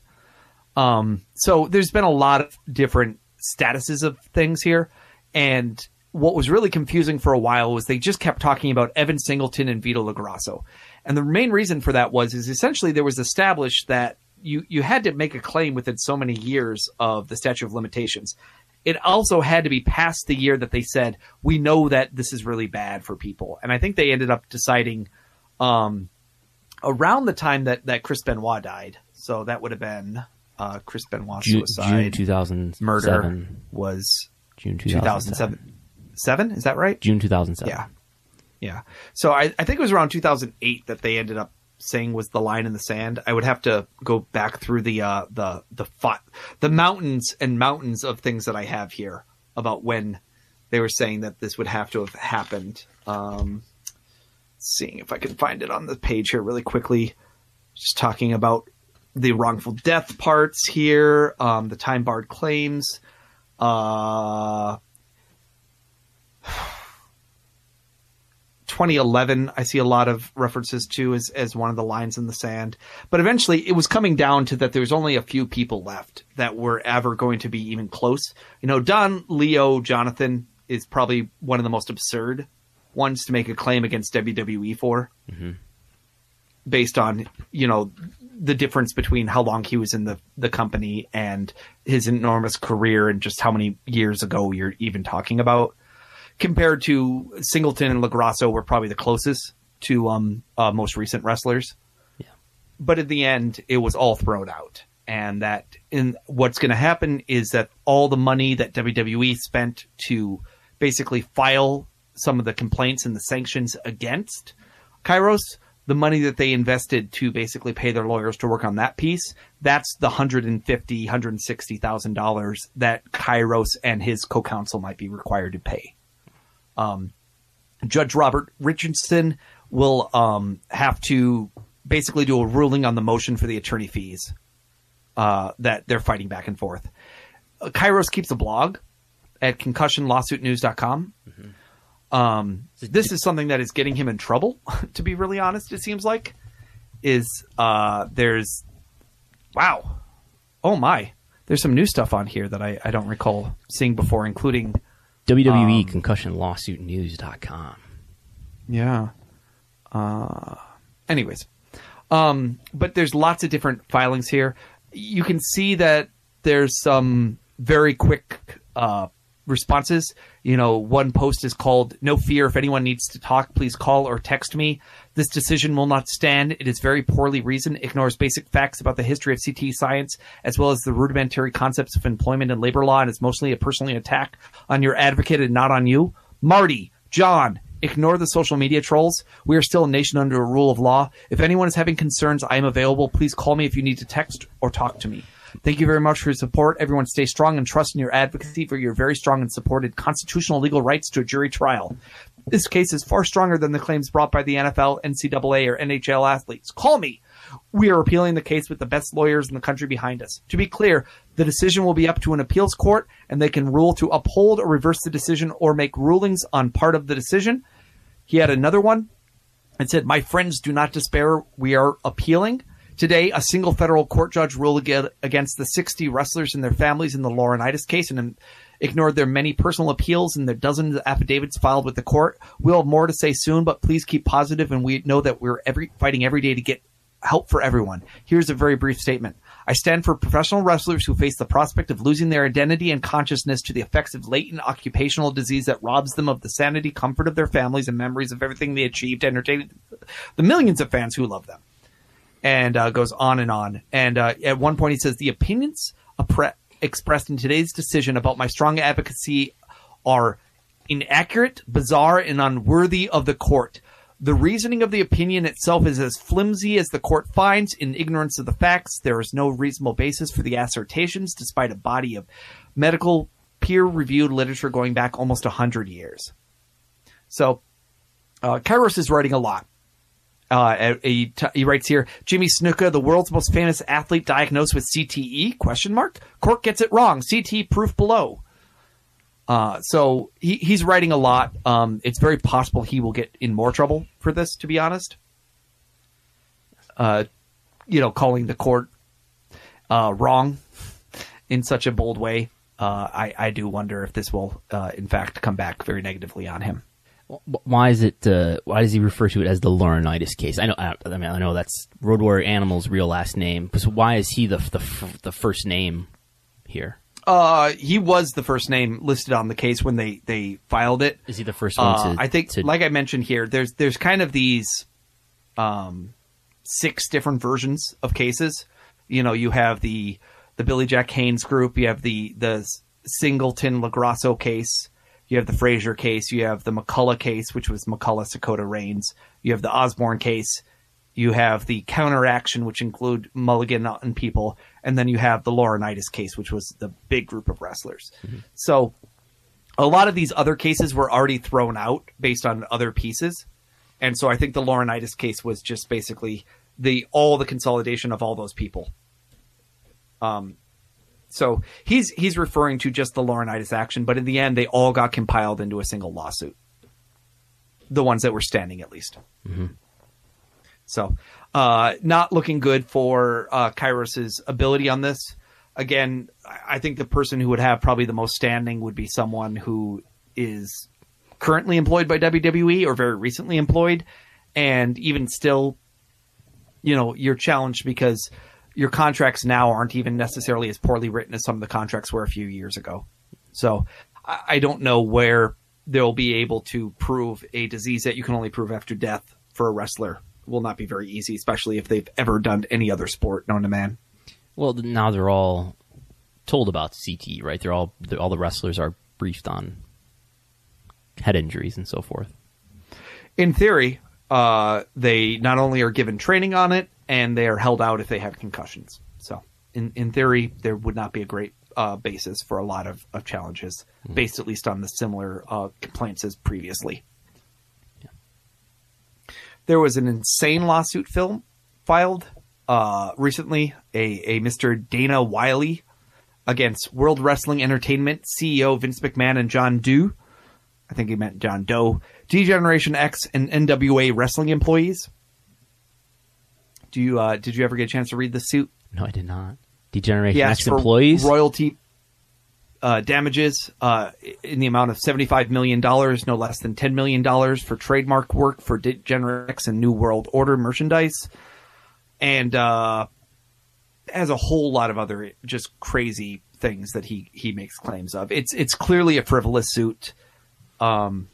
Um, so there's been a lot of different statuses of things here, and what was really confusing for a while was they just kept talking about Evan Singleton and Vito LoGrasso, and the main reason for that was is essentially there was established that you you had to make a claim within so many years of the statute of limitations. It also had to be past the year that they said we know that this is really bad for people, and I think they ended up deciding um, around the time that that Chris Benoit died. So that would have been uh, Chris Benoit June, suicide. June 2007. murder was June 2007. 2007. Seven? Is that right? June 2007. Yeah. Yeah. So I, I think it was around 2008 that they ended up saying was the line in the sand. I would have to go back through the uh, the the fi- the mountains and mountains of things that I have here about when they were saying that this would have to have happened. Um, seeing if I can find it on the page here really quickly. Just talking about the wrongful death parts here, um, the time barred claims. Uh, 2011 I see a lot of references to as, as one of the lines in the sand. But eventually it was coming down to that there was only a few people left that were ever going to be even close. You know, Don Leo Jonathan is probably one of the most absurd ones to make a claim against WWE for. Mm-hmm. Based on, you know, the difference between how long he was in the, the company and his enormous career and just how many years ago you're even talking about compared to Singleton and LoGrasso were probably the closest to um uh, most recent wrestlers. Yeah. But at the end, it was all thrown out, and that in what's going to happen is that all the money that WWE spent to basically file some of the complaints and the sanctions against Kyros, the money that they invested to basically pay their lawyers to work on that piece, that's the hundred and fifty, hundred and sixty thousand dollars that Kyros and his co-counsel might be required to pay. Judge Robert Richardson will um, have to basically do a ruling on the motion for the attorney fees uh, that they're fighting back and forth. Uh, Kyros keeps a blog at concussionlawsuitnews.com. Um, this is something that is getting him in trouble, to be really honest, it seems like. Is uh, there's wow. Oh my. There's some new stuff on here that I, I don't recall seeing before, including WWE concussion lawsuit news.com. Yeah. Uh, anyways, um, but there's lots of different filings here. You can see that there's some very quick uh, responses. You know, one post is called "No fear. If anyone needs to talk, please call or text me. This decision will not stand. It is very poorly reasoned, ignores basic facts about the history of CT science, as well as the rudimentary concepts of employment and labor law, and is mostly a personally attack on your advocate and not on you. Marty, John, ignore the social media trolls. We are still a nation under a rule of law. If anyone is having concerns, I am available. Please call me if you need to text or talk to me. Thank you very much for your support. Everyone stay strong and trust in your advocacy for your very strong and supported constitutional legal rights to a jury trial. This case is far stronger than the claims brought by the NFL, NCAA, or NHL athletes. Call me. We are appealing the case with the best lawyers in the country behind us. To be clear, the decision will be up to an appeals court and they can rule to uphold or reverse the decision or make rulings on part of the decision. He had another one and said, My friends, do not despair. We are appealing. Today, a single federal court judge ruled against the 60 wrestlers and their families in the Laurinaitis case and ignored their many personal appeals and their dozens of affidavits filed with the court. We'll have more to say soon, but please keep positive and we know that we're every, fighting every day to get help for everyone. Here's a very brief statement. I stand for professional wrestlers who face the prospect of losing their identity and consciousness to the effects of latent occupational disease that robs them of the sanity, comfort of their families, and memories of everything they achieved, entertaining the millions of fans who love them. And uh, goes on and on. And uh, at one point, he says, The opinions appre- expressed in today's decision about my strong advocacy are inaccurate, bizarre, and unworthy of the court. The reasoning of the opinion itself is as flimsy as the court finds. In ignorance of the facts, there is no reasonable basis for the assertions, despite a body of medical peer reviewed literature going back almost 100 years. So, uh, Kyros is writing a lot. Uh, he, t- he writes here, Jimmy Snuka, the world's most famous athlete diagnosed with CTE? Question mark. Court gets it wrong. CT proof below. Uh, so he, he's writing a lot. Um, it's very possible he will get in more trouble for this, to be honest. Uh, you know, calling the court uh, wrong in such a bold way. Uh, I, I do wonder if this will, uh, in fact, come back very negatively on him. Wh- Why is it? Uh, why does he refer to it as the Laurinaitis case? I know. I, I mean, I know that's Road Warrior Animal's real last name, but so why is he the the, the first name here? Uh, he was the first name listed on the case when they, they filed it. Is he the first one Uh, to? I think, to- like I mentioned here, there's there's kind of these, um, six different versions of cases. You know, you have the the Billy Jack Haynes group, you have the the Singleton LoGrasso case, you have the Frazier case, you have the McCullough case, which was McCullough Sakoda Reigns, you have the Osborne case, you have the counteraction, which include Mulligan and people, and then you have the Laurinaitis case, which was the big group of wrestlers. So a lot of these other cases were already thrown out based on other pieces. And so I think the Laurinaitis case was just basically the all the consolidation of all those people. Um so he's he's referring to just the Laurinaitis action, but in the end they all got compiled into a single lawsuit. The ones that were standing at least. So, uh, not looking good for uh, Kyros's ability on this. Again, I think the person who would have probably the most standing would be someone who is currently employed by WWE or very recently employed, and even still, you know, you're challenged because your contracts now aren't even necessarily as poorly written as some of the contracts were a few years ago. So, I I don't know where they'll be able to prove a disease that you can only prove after death for a wrestler will not be very easy, especially if they've ever done any other sport known to man. Well, now they're all told about CT, right? They're all they're, all the wrestlers are briefed on head injuries and so forth. In theory, uh, they not only are given training on it, and they are held out if they have concussions. So, in in theory, there would not be a great uh, basis for a lot of, of challenges, based at least on the similar uh, complaints as previously. There was an insane lawsuit film filed uh, recently, a, a Mr. Dana Wiley against World Wrestling Entertainment CEO Vince McMahon and John Doe. I think he meant John Doe. D-Generation X and NWA wrestling employees. Do you uh, did you ever get a chance to read the suit? No, I did not. Degeneration He X employees. royalty uh, damages uh, in the amount of $75 million, no less than $10 million for trademark work for Degenerate X and New World Order merchandise. And uh, has a whole lot of other just crazy things that he, he makes claims of. It's it's clearly a frivolous suit. Um,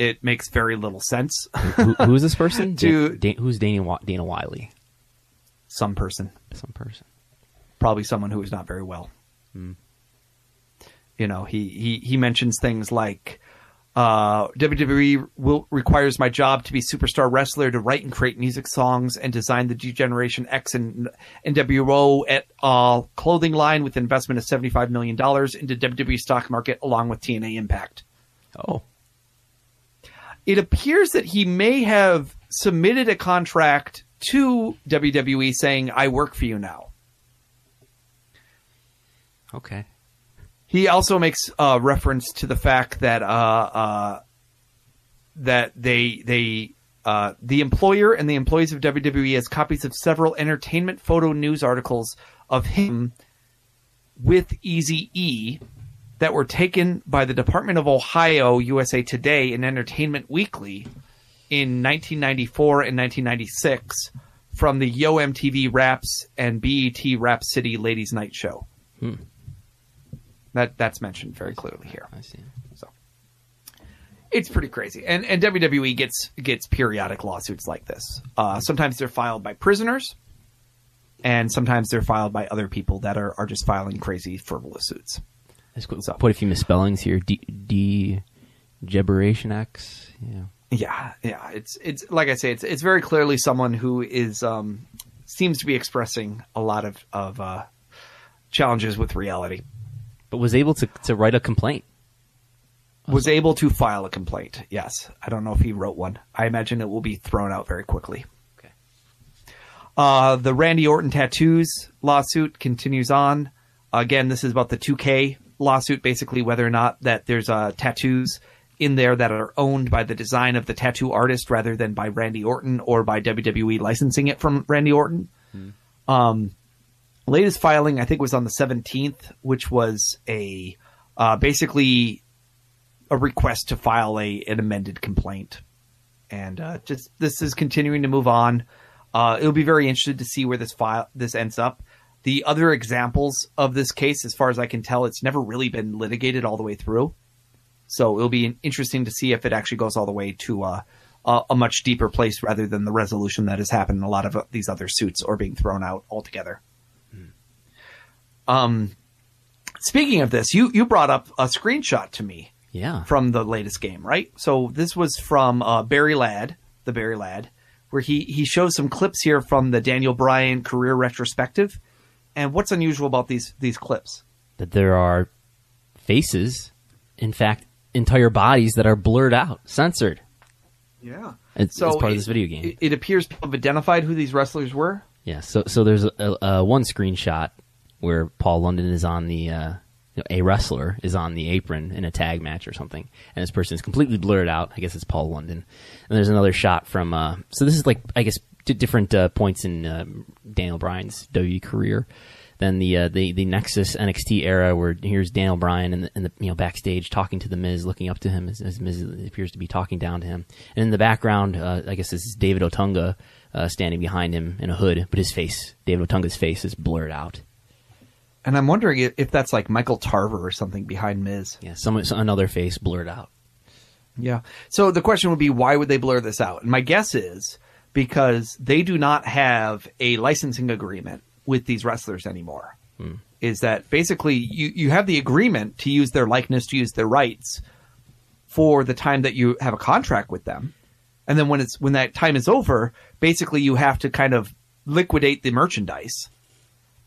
it makes very little sense. Who, who is this person? To- Dan, who's Dana, Dana Wiley? Some person. Some person. probably someone who is not very well. You know, he, he, he mentions things like uh, WWE will, requires my job to be superstar wrestler to write and create music songs and design the Degeneration X and NWO at uh, clothing line with an investment of seventy five million dollars into WWE stock market along with TNA Impact. Oh, It appears that he may have submitted a contract to WWE saying, "I work for you now." okay. He also makes uh, reference to the fact that uh, uh, that they they uh, the employer and the employees of WWE has copies of several entertainment photo news articles of him with Easy E that were taken by the Department of Ohio, USA Today, and Entertainment Weekly in 1994 and 1996 from the Yo MTV Raps and BET Rap City Ladies Night Show. That that's mentioned very clearly here. I see. So it's pretty crazy, and and WWE gets gets periodic lawsuits like this. Uh, sometimes they're filed by prisoners, and sometimes they're filed by other people that are are just filing crazy frivolous suits. So- Quite a few misspellings here. D, D X. Yeah. Yeah, yeah. It's it's like I say, it's it's very clearly someone who is um seems to be expressing a lot of of uh, challenges with reality. But was able to to write a complaint. Was able to file a complaint. Yes, I don't know if he wrote one. I imagine it will be thrown out very quickly. Okay. Uh, the Randy Orton tattoos lawsuit continues on. Again, this is about the 2K lawsuit, basically whether or not that there's uh, tattoos in there that are owned by the design of the tattoo artist rather than by Randy Orton or by WWE licensing it from Randy Orton. Um, latest filing, I think, was on the 17th, which was a uh, basically a request to file a an amended complaint and uh, just this is continuing to move on. Uh, it'll be very interested to see where this file this ends up. The other examples of this case, as far as I can tell, it's never really been litigated all the way through. So it'll be interesting to see if it actually goes all the way to uh, a, a much deeper place rather than the resolution that has happened in a lot of uh, these other suits or being thrown out altogether. Um, speaking of this, you you brought up a screenshot to me Yeah. from the latest game, right? So this was from uh, Barry Ladd, the Barry Ladd, where he he shows some clips here from the Daniel Bryan career retrospective. And what's unusual about these these clips? that there are faces, in fact, entire bodies that are blurred out, censored. Yeah, It's, it's part of this video game. It, it appears people have identified who these wrestlers were. Yeah, so so there's a, a, one screenshot where Paul London is on the uh, you know, a wrestler is on the apron in a tag match or something, and this person is completely blurred out. I guess it's Paul London. And there's another shot from uh, so this is like I guess different uh, points in um, Daniel Bryan's WWE career. Then the uh, the the Nexus NXT era where here's Daniel Bryan in the, in the you know backstage talking to the Miz, looking up to him as, as Miz appears to be talking down to him, and in the background, uh, I guess this is David Otunga uh, standing behind him in a hood, but his face, David Otunga's face, is blurred out. And I'm wondering if, if that's like Michael Tarver or something behind Miz. Yeah, some, some another face blurred out. Yeah. So the question would be, why would they blur this out? And my guess is because they do not have a licensing agreement with these wrestlers anymore. Hmm. Is that basically you, you have the agreement to use their likeness, to use their rights for the time that you have a contract with them. And then when it's when that time is over, basically you have to kind of liquidate the merchandise.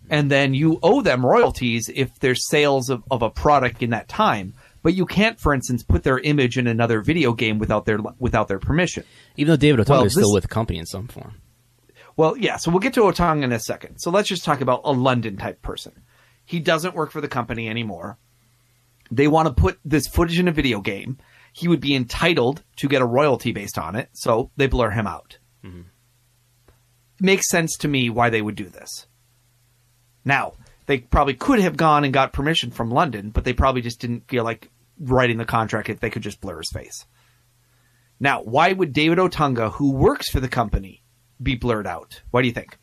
And then you owe them royalties if there's sales of, of a product in that time. But you can't, for instance, put their image in another video game without their without their permission. Even though David Otunga Well, is still this- with the company in some form. Well, yeah, so we'll get to Otang in a second. So let's just talk about a London type person. He doesn't work for the company anymore. They want to put this footage in a video game. He would be entitled to get a royalty based on it, so they blur him out. Mm-hmm. Makes sense to me why they would do this. Now, they probably could have gone and got permission from London, but they probably just didn't feel like writing the contract if they could just blur his face. Now, why would David Otunga, who works for the company, be blurred out? Why do you think?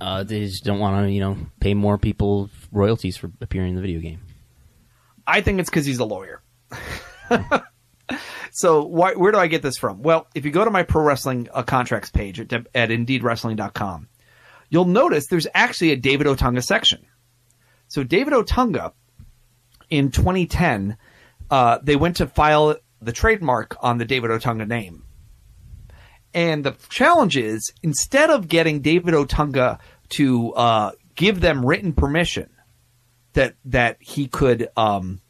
Uh, they just don't want to, you know, pay more people royalties for appearing in the video game. I think it's because he's a lawyer. so why, where do I get this from? Well, if you go to my pro wrestling uh, contracts page at, at indeedwrestling.com, you'll notice there's actually a David Otunga section. So David Otunga, in 2010, uh, they went to file the trademark on the David Otunga name. And the challenge is instead of getting David Otunga to uh, give them written permission that that he could um,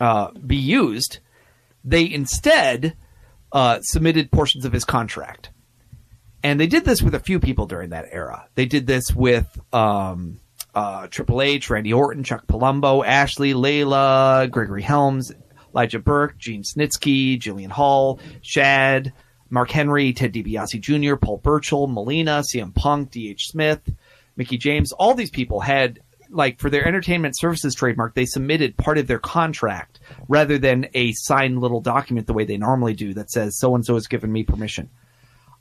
uh, be used, they instead uh, submitted portions of his contract. And they did this with a few people during that era. They did this with um, uh, Triple H, Randy Orton, Chuck Palumbo, Ashley, Layla, Gregory Helms, Elijah Burke, Gene Snitsky, Jillian Hall, Shad, Mark Henry, Ted DiBiase Jr., Paul Burchill, Melina, CM Punk, D.H. Smith, Mickie James. All these people had, like, for their entertainment services trademark, they submitted part of their contract rather than a signed little document the way they normally do that says so and so has given me permission.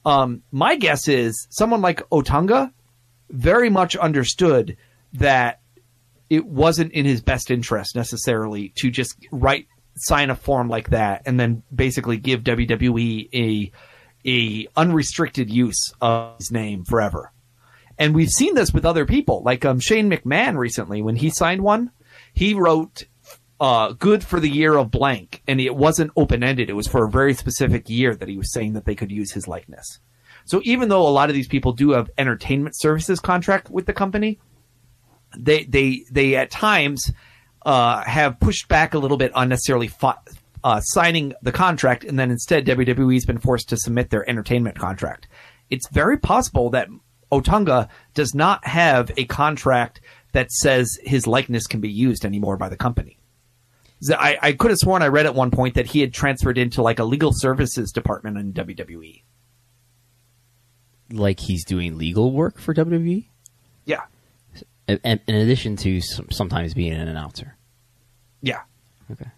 Um, my guess is someone like Otunga very much understood that it wasn't in his best interest necessarily to just write sign a form like that and then basically give WWE a a unrestricted use of his name forever. And we've seen this with other people, like um, Shane McMahon recently when he signed one, he wrote uh, good for the year of blank, and it wasn't open ended. It was for a very specific year that he was saying that they could use his likeness. So even though a lot of these people do have entertainment services contract with the company, they they they at times uh, have pushed back a little bit unnecessarily uh, signing the contract, and then instead WWE's been forced to submit their entertainment contract. It's very possible that Otunga does not have a contract that says his likeness can be used anymore by the company. I, I could have sworn I read at one point that he had transferred into like a legal services department in. WWE. Like he's doing legal work for WWE, Yeah, in, addition to sometimes being an announcer. yeah. Okay.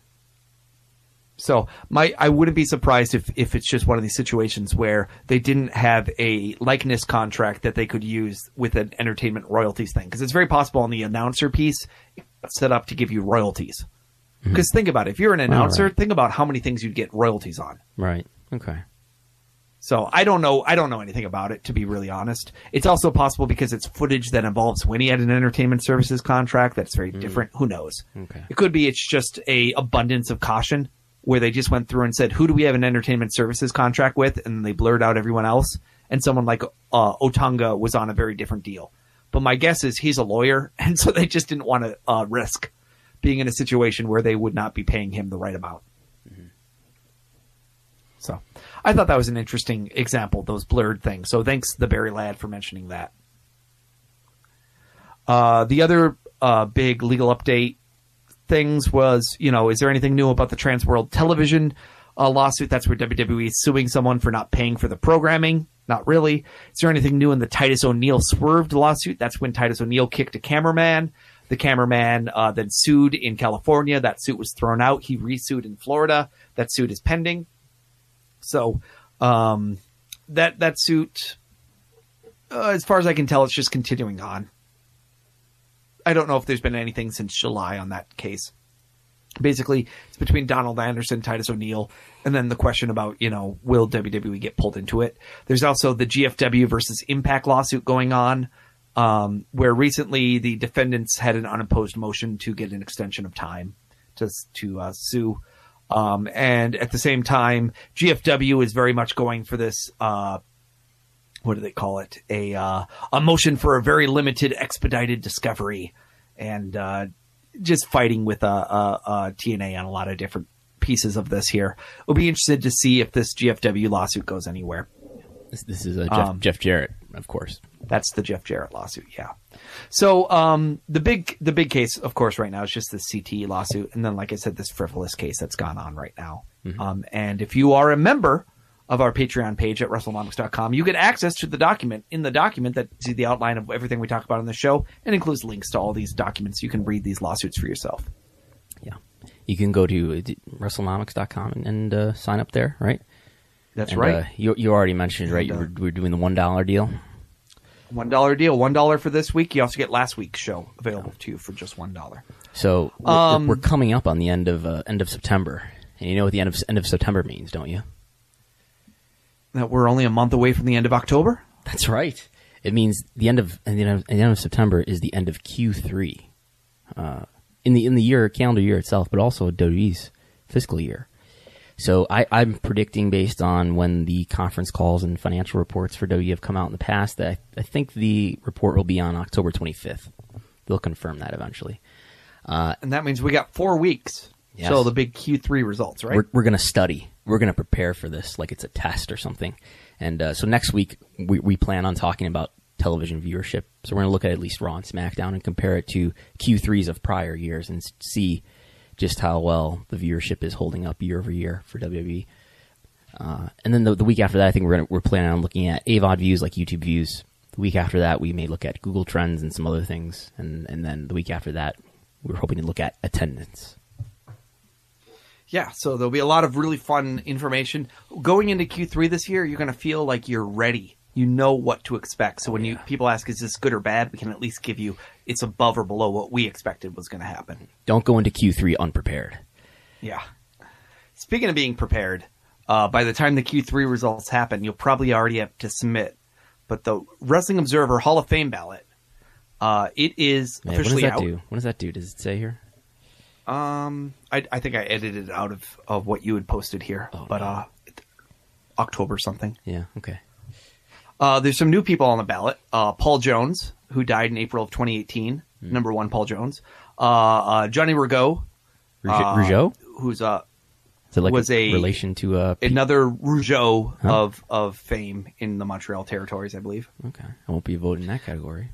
So my I wouldn't be surprised if if it's just one of these situations where they didn't have a likeness contract that they could use with an entertainment royalties thing because it's very possible on the announcer piece it's set up to give you royalties. Mm-hmm. Because think about it, if you're an announcer, right. think about how many things you'd get royalties on. Right. Okay. So I don't know. I don't know anything about it, to be really honest. It's also possible because it's footage that involves when he had an entertainment services contract that's very different. Who knows? Okay. It could be it's just a abundance of caution where they just went through and said, "Who do we have an entertainment services contract with?" and they blurred out everyone else. And someone like uh, Otunga was on a very different deal. But my guess is he's a lawyer, and so they just didn't want to uh, risk being in a situation where they would not be paying him the right amount. So I thought that was an interesting example, those blurred things. So thanks, the Barry Lad, for mentioning that. Uh, the other uh, big legal update things was, you know, is there anything new about the Trans World Television uh, lawsuit? That's where WWE is suing someone for not paying for the programming. Not really. Is there anything new in the Titus O'Neil swerved lawsuit? That's when Titus O'Neil kicked a cameraman. The cameraman uh, then sued in California. That suit was thrown out. He resued in Florida. That suit is pending. So um, that that suit, uh, as far as I can tell, it's just continuing on. I don't know if there's been anything since July on that case. Basically, it's between Donald Anderson, Titus O'Neil, and then the question about, you know, will WWE get pulled into it? There's also the GFW versus Impact lawsuit going on, um, where recently the defendants had an unopposed motion to get an extension of time to to uh, sue. Um, and at the same time, GFW is very much going for this. Uh, what do they call it? A uh, a motion for a very limited expedited discovery, and uh, just fighting with uh, uh, uh, TNA on a lot of different pieces of this here. We'll be interested to see if this GFW lawsuit goes anywhere. This, this is uh, Jeff, Um, Jeff Jarrett, of course. That's the Jeff Jarrett lawsuit, yeah. So um, the big the big case, of course, right now is just the CT lawsuit, and then, like I said, this frivolous case that's gone on right now. Um, and if you are a member of our Patreon page at WrestleNomics.com, you get access to the document. In the document, that see the outline of everything we talk about on the show, and includes links to all these documents. You can read these lawsuits for yourself. Yeah. You can go to uh, WrestleNomics.com and, and uh, sign up there, right? That's And, right. Uh, you, you already mentioned, right? And, uh, we're, we're doing the $1 deal. One dollar deal, one dollar for this week. You also get last week's show available to you for just one dollar. So we're, Um, we're coming up on the end of uh, end of September, and you know what the end of end of September means, don't you? That we're only a month away from the end of October. That's right. It means the end of the end of, the end of September is the end of Q three, uh, in the in the year calendar year itself, but also WWE's fiscal year. So I, I'm predicting based on when the conference calls and financial reports for WWE have come out in the past that I, think the report will be on October 25th. They'll confirm that eventually. and that means we got four weeks. Yes. So the big Q3 results, right? We're, we're going to study. We're going to prepare for this like it's a test or something. And uh, so next week we, we plan on talking about television viewership. So we're going to look at at least Raw and SmackDown and compare it to Q3s of prior years and see just how well the viewership is holding up year over year for WWE. Uh, and then the, the week after that, I think we're gonna, we're planning on looking at AVOD views like YouTube views. The week after that, we may look at Google Trends and some other things. And and then the week after that, we're hoping to look at attendance. yeah, so there'll be a lot of really fun information going into Q3 this year. You're going to feel like you're ready. You know what to expect. So when you people ask, "Is this good or bad?" We can at least give you it's above or below what we expected was going to happen. Don't go into Q3 unprepared. Yeah. Speaking of being prepared, uh, by the time the Q3 results happen, you'll probably already have to submit. But the Wrestling Observer Hall of Fame ballot, uh, it is Man, what does officially that out. do? What does that do? Does it say here? Um, I, I think I edited it out of, of what you had posted here, Oh, but uh, October something. Yeah. Okay. Uh, there's some new people on the ballot. Uh, Paul Jones, who died in April of 2018, Hmm. number one Paul Jones. Uh, uh, Johnny Rigaud, Rouge- uh, Rougeau? who's uh, Is it like was a- relation to uh? P- another Rougeau of of fame in the Montreal territories, I believe. okay, I won't be voting in that category.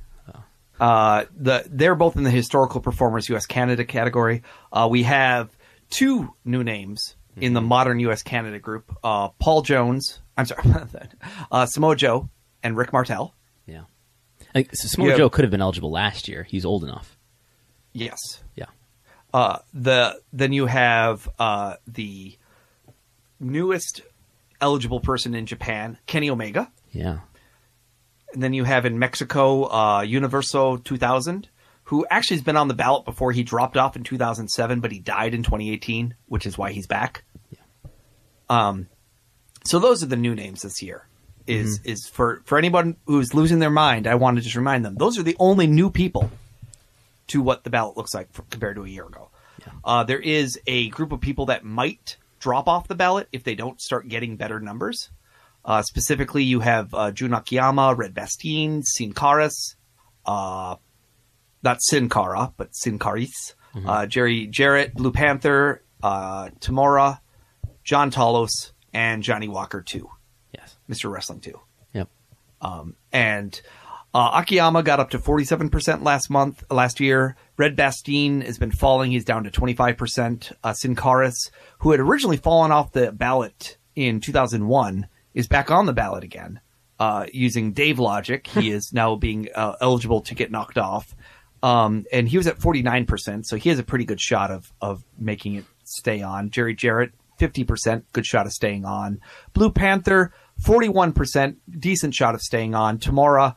Uh, the they're both in the historical performers U.S. Canada category. Uh, we have two new names in the modern U.S. Canada group: uh, Paul Jones. I'm sorry, uh, Samoa Joe and Rick Martel. Yeah. I think Samoa Yeah. Joe could have been eligible last year. He's old enough. Yes. Yeah. Uh, the then you have uh, the newest eligible person in Japan, Kenny Omega. Yeah. And then you have in Mexico, uh, Universo 2000, who actually has been on the ballot before he dropped off in 2007, but he died in 2018, which is why he's back. Yeah. Um, So those are the new names this year. Is is for for anyone who's losing their mind? I want to just remind them those are the only new people to what the ballot looks like for, compared to a year ago. Uh, there is a group of people that might drop off the ballot if they don't start getting better numbers. Uh, specifically, you have uh, Jun Akiyama, Red Bastien, Cien Caras, uh, not Sin Cara, but Sin Caris, uh, Jerry Jarrett, Blue Panther, uh, Tamura, John Tolos, and Johnny Walker 2, Yes. Mr. Wrestling 2 Yep. and uh, Akiyama got up to 47% last month, last year. Red Bastien has been falling. He's down to 25%. Uh, Cien Caras, who had originally fallen off the ballot in 2001, is back on the ballot again. Uh, using Dave logic, he is now being uh, eligible to get knocked off. Um, and he was at 49%, so he has a pretty good shot of, of making it stay on. Jerry Jarrett, 50%, good shot of staying on. Blue Panther, 41%, decent shot of staying on. Tamura,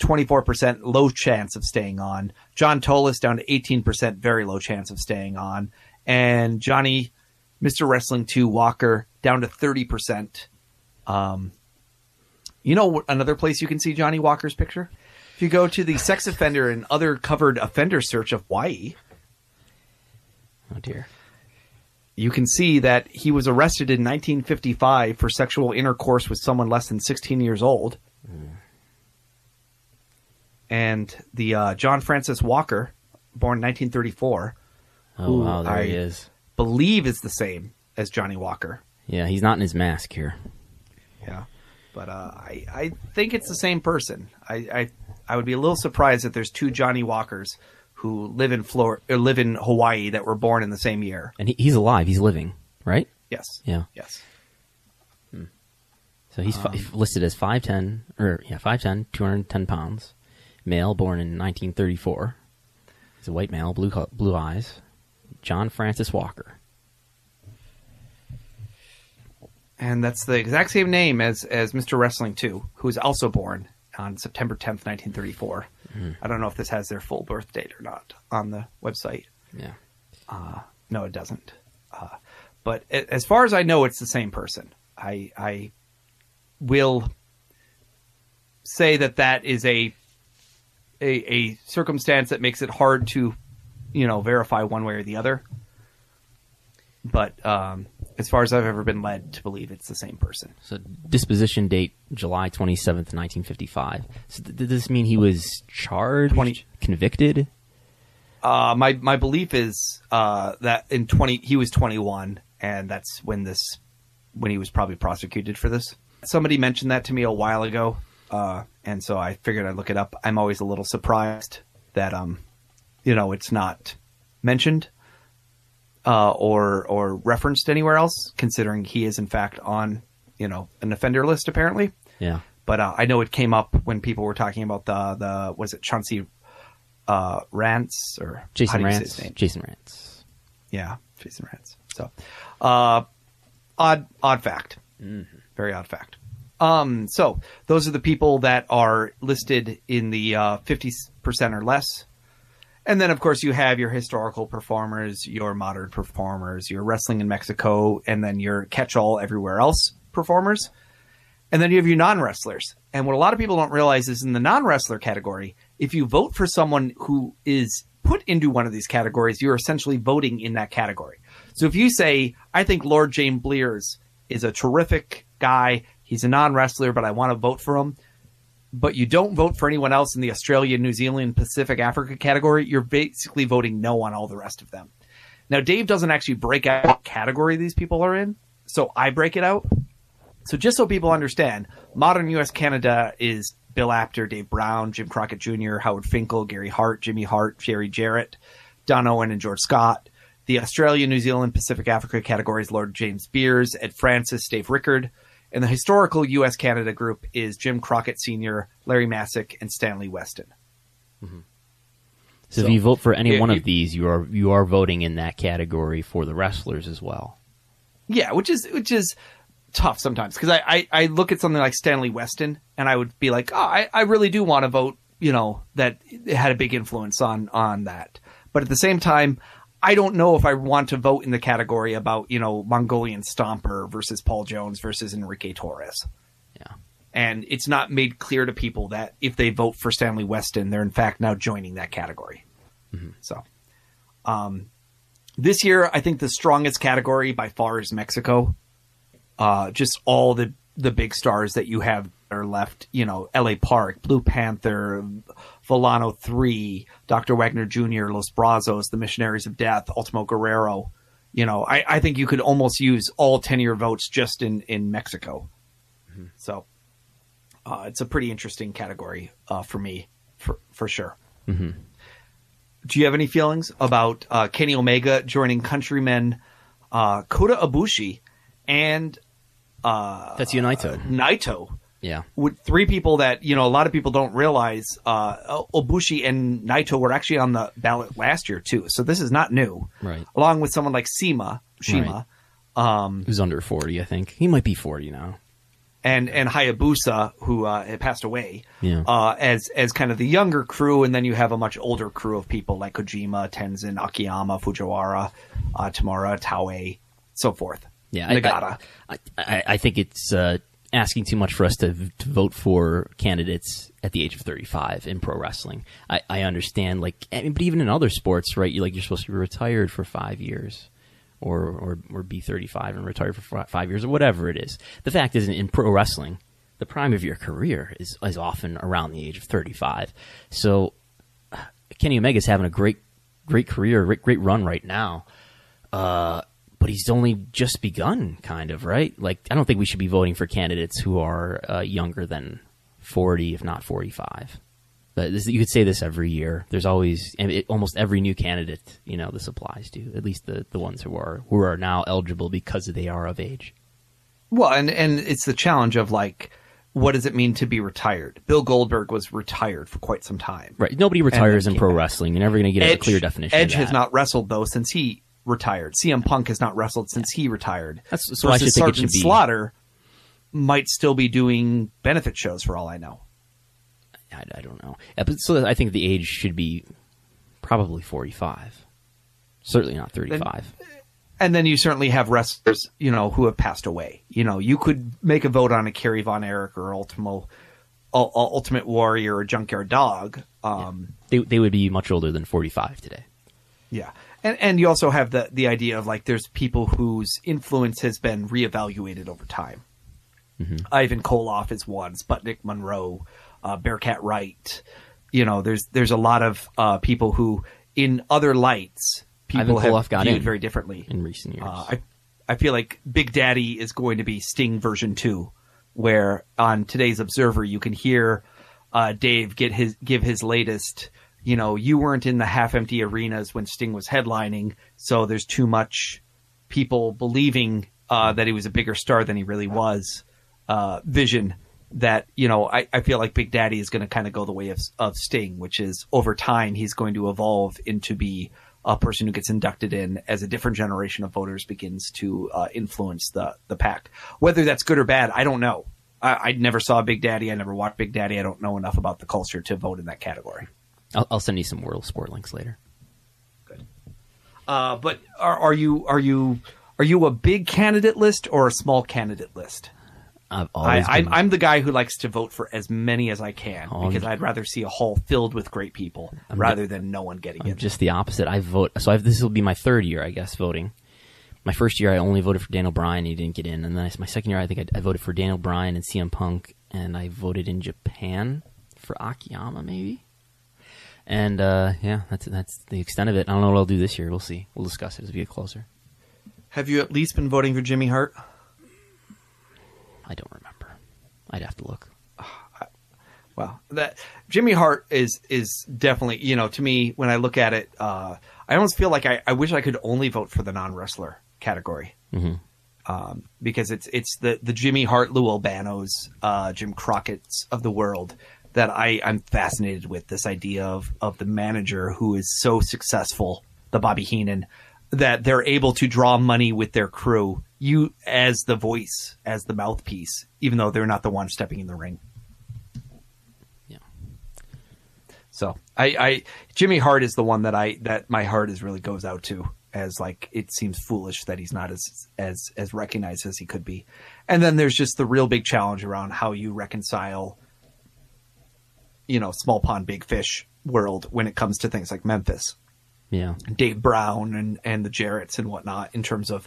24% low chance of staying on. John Tolos down to 18%, very low chance of staying on. And Johnny, Mr. Wrestling 2 Walker down to 30%. Um, you know another place you can see Johnny Walker's picture? If you go to the sex offender and other covered offender search of Hawaii, Oh dear. You can see that he was arrested in 1955 for sexual intercourse with someone less than 16 years old. And the uh, John Francis Walker, born 1934, Oh Who wow, there he I- is. believe is the same as Johnny Walker. Yeah, he's not in his mask here. Yeah, but uh, I I think it's the same person. I, I I would be a little surprised if there's two Johnny Walkers who live in Flor- or live in Hawaii that were born in the same year. And he, he's alive. He's living, right? Yes. Yeah. Yes. Hmm. So he's fi- um, listed as 5'10", or yeah, 5'10", 210 pounds, male, born in 1934. He's a white male, blue blue eyes. John Francis Walker. And that's the exact same name as as Mr. Wrestling 2, who was also born on September 10th, 1934. I don't know if this has their full birth date or not on the website. Yeah. No, it doesn't. Uh, but as far as I know, it's the same person. I I will say that that is a a, a circumstance that makes it hard to, you know, verify one way or the other. But um, as far as I've ever been led to believe, it's the same person. So disposition date July 27th, 1955. So th- did this mean he was charged, 20 convicted? Uh, my my belief is uh, that in twenty he was twenty one, and that's when this when he was probably prosecuted for this. Somebody mentioned that to me a while ago, uh, and so I figured I'd look it up. I'm always a little surprised that um, you know, it's not mentioned uh, or or referenced anywhere else, considering he is in fact on you know an offender list apparently. Yeah. But uh, I know it came up when people were talking about the the was it Chauncey uh, Rance or Jason do you say Rance. Jason Rance. Yeah, Jason Rance. So, uh, odd, odd fact. Very odd fact. Um, so those are the people that are listed in the uh, fifty percent or less, and then of course you have your historical performers, your modern performers, your wrestling in Mexico, and then your catch-all everywhere else performers. And then you have your non wrestlers. And what a lot of people don't realize is in the non wrestler category, if you vote for someone who is put into one of these categories, you're essentially voting in that category. So if you say, I think Lord James Blears is a terrific guy, he's a non wrestler, but I want to vote for him, but you don't vote for anyone else in the Australia, New Zealand, Pacific, Africa category, you're basically voting no on all the rest of them. Now, Dave doesn't actually break out what category these people are in, so I break it out. So just so people understand, modern U.S. Canada is Bill Apter, Dave Brown, Jim Crockett Jr., Howard Finkel, Gary Hart, Jimmy Hart, Jerry Jarrett, Don Owen, and George Scott. The Australia, New Zealand, Pacific Africa categories Lord James Blears, Ed Francis, Dave Rickard. And the historical U.S. Canada group is Jim Crockett Sr., Larry Matysik, and Stanley Weston. So, So, if you vote for any yeah, one you- of these, you are you are voting in that category for the wrestlers as well. Yeah, which is which is tough sometimes because I, I I look at something like Stanley Weston and I would be like, oh, I, I really do want to vote. You know that it had a big influence on on that, but at the same time, I don't know if I want to vote in the category about, you know, Mongolian Stomper versus Paul Jones versus Enrique Torres. Yeah. And it's not made clear to people that if they vote for Stanley Weston, they're in fact now joining that category. So, um, this year, I think the strongest category by far is Mexico. Uh, just all the, the big stars that you have are left, you know, LA Park, Blue Panther, Villano 3, Dr. Wagner Jr., Los Brazos, The Missionaries of Death, Ultimo Guerrero. You know, I, I think you could almost use all 10 year votes just in, in Mexico. So, uh, it's a pretty interesting category, uh, for me, for, for sure. Do you have any feelings about, uh, Kenny Omega joining countrymen, uh, Kota Ibushi and, Tetsuya Naito. Naito? Yeah. with three people that you know a lot of people don't realize uh Ibushi and Naito were actually on the ballot last year too so this is not new Right. along with someone like Sema Shima Who's under 40, I think. He might be 40 now. and and Hayabusa who uh passed away Yeah. uh as as kind of the younger crew and then you have a much older crew of people like Kojima Tenzan Akiyama Fujiwara uh Tamura Taue so forth Yeah, I- Nagata I, I, I think it's uh, asking too much for us to, to vote for candidates at the age of 35 in pro wrestling. I, I understand, like, I mean, but even in other sports, right? You like you're supposed to be retired for five years, or or or be 35 and retire for five years, or whatever it is. The fact is, in pro wrestling, the prime of your career is is often around the age of 35. So Kenny Omega's having a great great career, great, great run right now. Uh, but he's only just begun, kind of, right? Like, I don't think we should be voting for candidates who are uh, younger than 40, if not 45. But this, you could say this every year. There's always, it, almost every new candidate, you know, this applies to. At least the, the ones who are who are now eligible because they are of age. Well, and and it's the challenge of like, what does it mean to be retired? Bill Goldberg was retired for quite some time. Right? Nobody retires in pro back. wrestling. You're never going to get a clear definition. Edge has not wrestled though since he retired. CM Punk has not wrestled since he retired. That's- so I should think it Sergeant should be- Slaughter might still be doing benefit shows for all I know. I, I don't know. Yeah, but so I think the age should be probably 45. Certainly not 35. And then you certainly have wrestlers, you know, who have passed away. You know, you could make a vote on a Kerry Von Erich or Ultimo, Ul- Ul- Ultimate Warrior or Junkyard Dog. Um, they, they would be much older than 45 today. Yeah. And and you also have the the idea of like there's people whose influence has been reevaluated over time. Ivan Koloff is one, Sputnik Monroe, uh, Bearcat Wright. You know, there's there's a lot of uh, people who, in other lights, people Ivan Koloff have got viewed very differently. in recent years. Uh, I I feel like Big Daddy is going to be Sting version two, where on today's Observer you can hear uh, Dave get his give his latest. You know, you weren't in the half empty arenas when Sting was headlining, so there's too much people believing uh, that he was a bigger star than he really was. Uh, vision that you know, I, I feel like Big Daddy is going to kind of go the way of of Sting, which is over time he's going to evolve into be a person who gets inducted in as a different generation of voters begins to uh, influence the the pack. Whether that's good or bad, I don't know. I, I never saw Big Daddy. I never watched Big Daddy. I don't know enough about the culture to vote in that category. I'll, I'll send you some World Sport links later. Good. Uh, but are, are you are you are you a big candidate list or a small candidate list? I've always I, am I'm the guy who likes to vote for as many as I can Oh, because I'm- I'd rather see a hall filled with great people rather than no one getting I'm in. just the opposite. I vote. So I've, this will be my third year, I guess, voting. My first year, I only voted for Daniel Bryan. He didn't get in, and then I, my second year, I think I, I voted for Daniel Bryan and CM Punk, and I voted in Japan for Akiyama, maybe. And uh, yeah, that's that's the extent of it. I don't know what I'll do this year. We'll see. We'll discuss it as we get closer. Have you at least been voting for Jimmy Hart? I don't remember. I'd have to look. Well, that Jimmy Hart is is definitely you know to me when I look at it, uh, I almost feel like I, I wish I could only vote for the non wrestler category. Um, because it's it's the the Jimmy Hart, Lou Albano's, uh, Jim Crockett's of the world that I I'm fascinated with. This idea of of the manager who is so successful, the Bobby Heenan, that they're able to draw money with their crew. You as the voice, as the mouthpiece, even though they're not the one stepping in the ring. Yeah. So I, I Jimmy Hart is the one that I that my heart is really goes out to as like it seems foolish that he's not as as as recognized as he could be. And then there's just the real big challenge around how you reconcile you know, small pond big fish world when it comes to things like Memphis. Yeah. Dave Brown and and the Jarretts and whatnot in terms of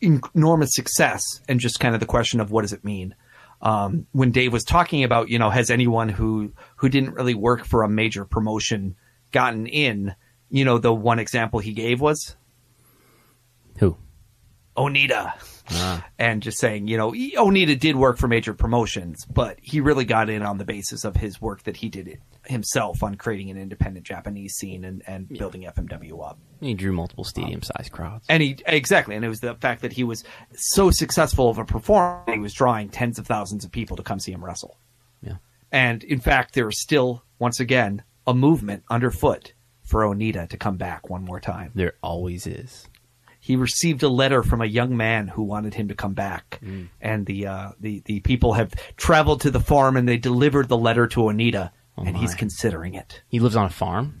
enormous success and just kind of the question of what does it mean. Um, when Dave was talking about, you know, has anyone who who didn't really work for a major promotion gotten in? You know, the one example he gave was Who? Onita. Ah. And just saying, you know, Onita did work for major promotions, but he really got in on the basis of his work that he did it himself on creating an independent Japanese scene and, and building FMW up. He drew multiple um, stadium sized crowds. And he exactly, and it was the fact that he was so successful of a performer, he was drawing tens of thousands of people to come see him wrestle. Yeah. And in fact, there is still, once again, a movement underfoot for Onita to come back one more time. There always is. He received a letter from a young man who wanted him to come back, and the uh, the the people have traveled to the farm and they delivered the letter to Onita, and he's considering it. He lives on a farm.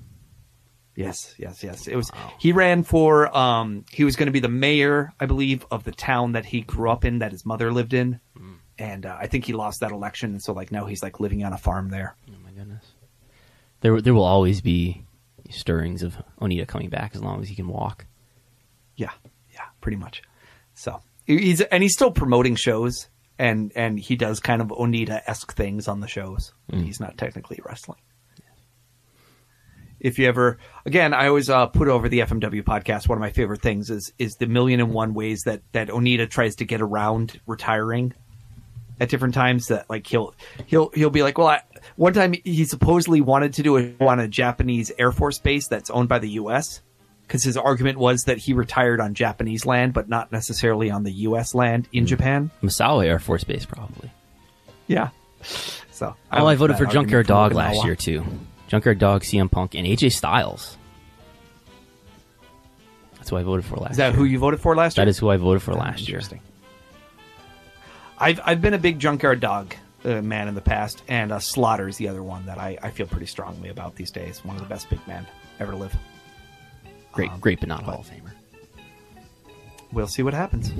Yes, yes, yes. It was he ran for um he was going to be the mayor, I believe, of the town that he grew up in that his mother lived in. And uh, I think he lost that election and so like now he's like living on a farm there. Oh my goodness. There, there will always be stirrings of Onita coming back as long as he can walk. Yeah. Yeah, pretty much. So, he's and he's still promoting shows and and he does kind of Onita-esque things on the shows. He's not technically wrestling. If you ever, again, I always uh, put over the FMW podcast. One of my favorite things is is the million and one ways that that Onita tries to get around retiring at different times. That like he'll he'll he'll be like, well, I, one time he supposedly wanted to do a on a Japanese Air Force base that's owned by the U.S. because his argument was that he retired on Japanese land, but not necessarily on the U.S. land in Japan. Misawa Air Force Base, probably. Yeah. So Oh, I voted for Junkyard Dog last year, too. Junkyard Dog, CM Punk, and AJ Styles. That's who I voted for last Is that year. who you voted for last year? That is who I voted for last year. Interesting. I've I've been a big junkyard dog uh, man in the past, and uh, Slaughter is the other one that I, I feel pretty strongly about these days. One of the best big men ever to live. Great, great, but not Hall of Famer. We'll see what happens.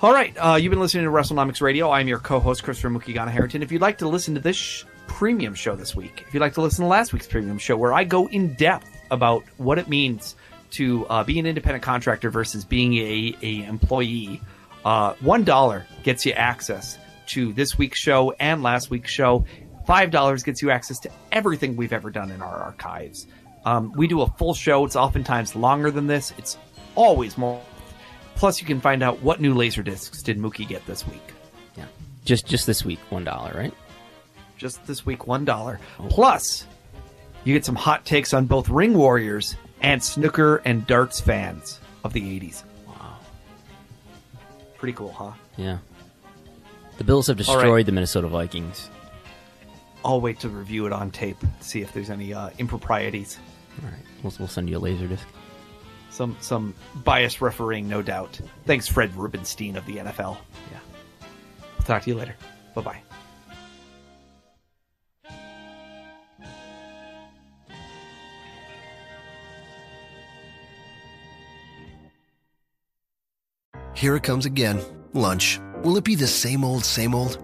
All right, uh, you've been listening to WrestleNomics Radio. I'm your co-host Christopher Mookie Ghana Harrington. If you'd like to listen to this sh- premium show this week, if you'd like to listen to last week's premium show, where I go in depth about what it means to uh, be an independent contractor versus being a, a employee, uh, one dollar gets you access to this week's show and last week's show. Five dollars gets you access to everything we've ever done in our archives. Um, we do a full show. It's oftentimes longer than this. It's always more. Plus, you can find out what new laser discs did Mookie get this week. Yeah. Just just this week, one dollar, right? Just this week, one dollar. Plus, you get some hot takes on both Ring Warriors and snooker and darts fans of the '80s. Wow. Pretty cool, huh? Yeah. The Bills have All right. destroyed the Minnesota Vikings. I'll wait to review it on tape to see if there's any uh, improprieties. All right, we'll, we'll send you a laser disc. Some some biased refereeing, no doubt. Thanks, Fred Rubenstein of the NFL. Yeah. We'll talk to you later. Bye bye. Here it comes again. Lunch. Will it be the same old, same old?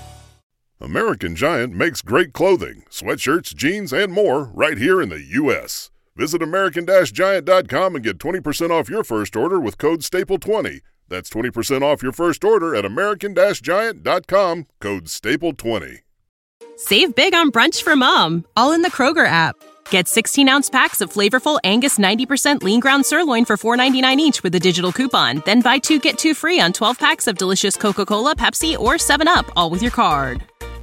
American Giant makes great clothing, sweatshirts, jeans, and more right here in the U.S. Visit American-Giant.com and get 20% off your first order with code STAPLE20. That's 20% off your first order at American-Giant.com, code STAPLE20. Save big on brunch for mom, all in the Kroger app. Get 16 ounce packs of flavorful Angus 90% lean ground sirloin for $4.99 each with a digital coupon. Then buy two get two free on 12 packs of delicious Coca Cola, Pepsi, or 7UP, all with your card.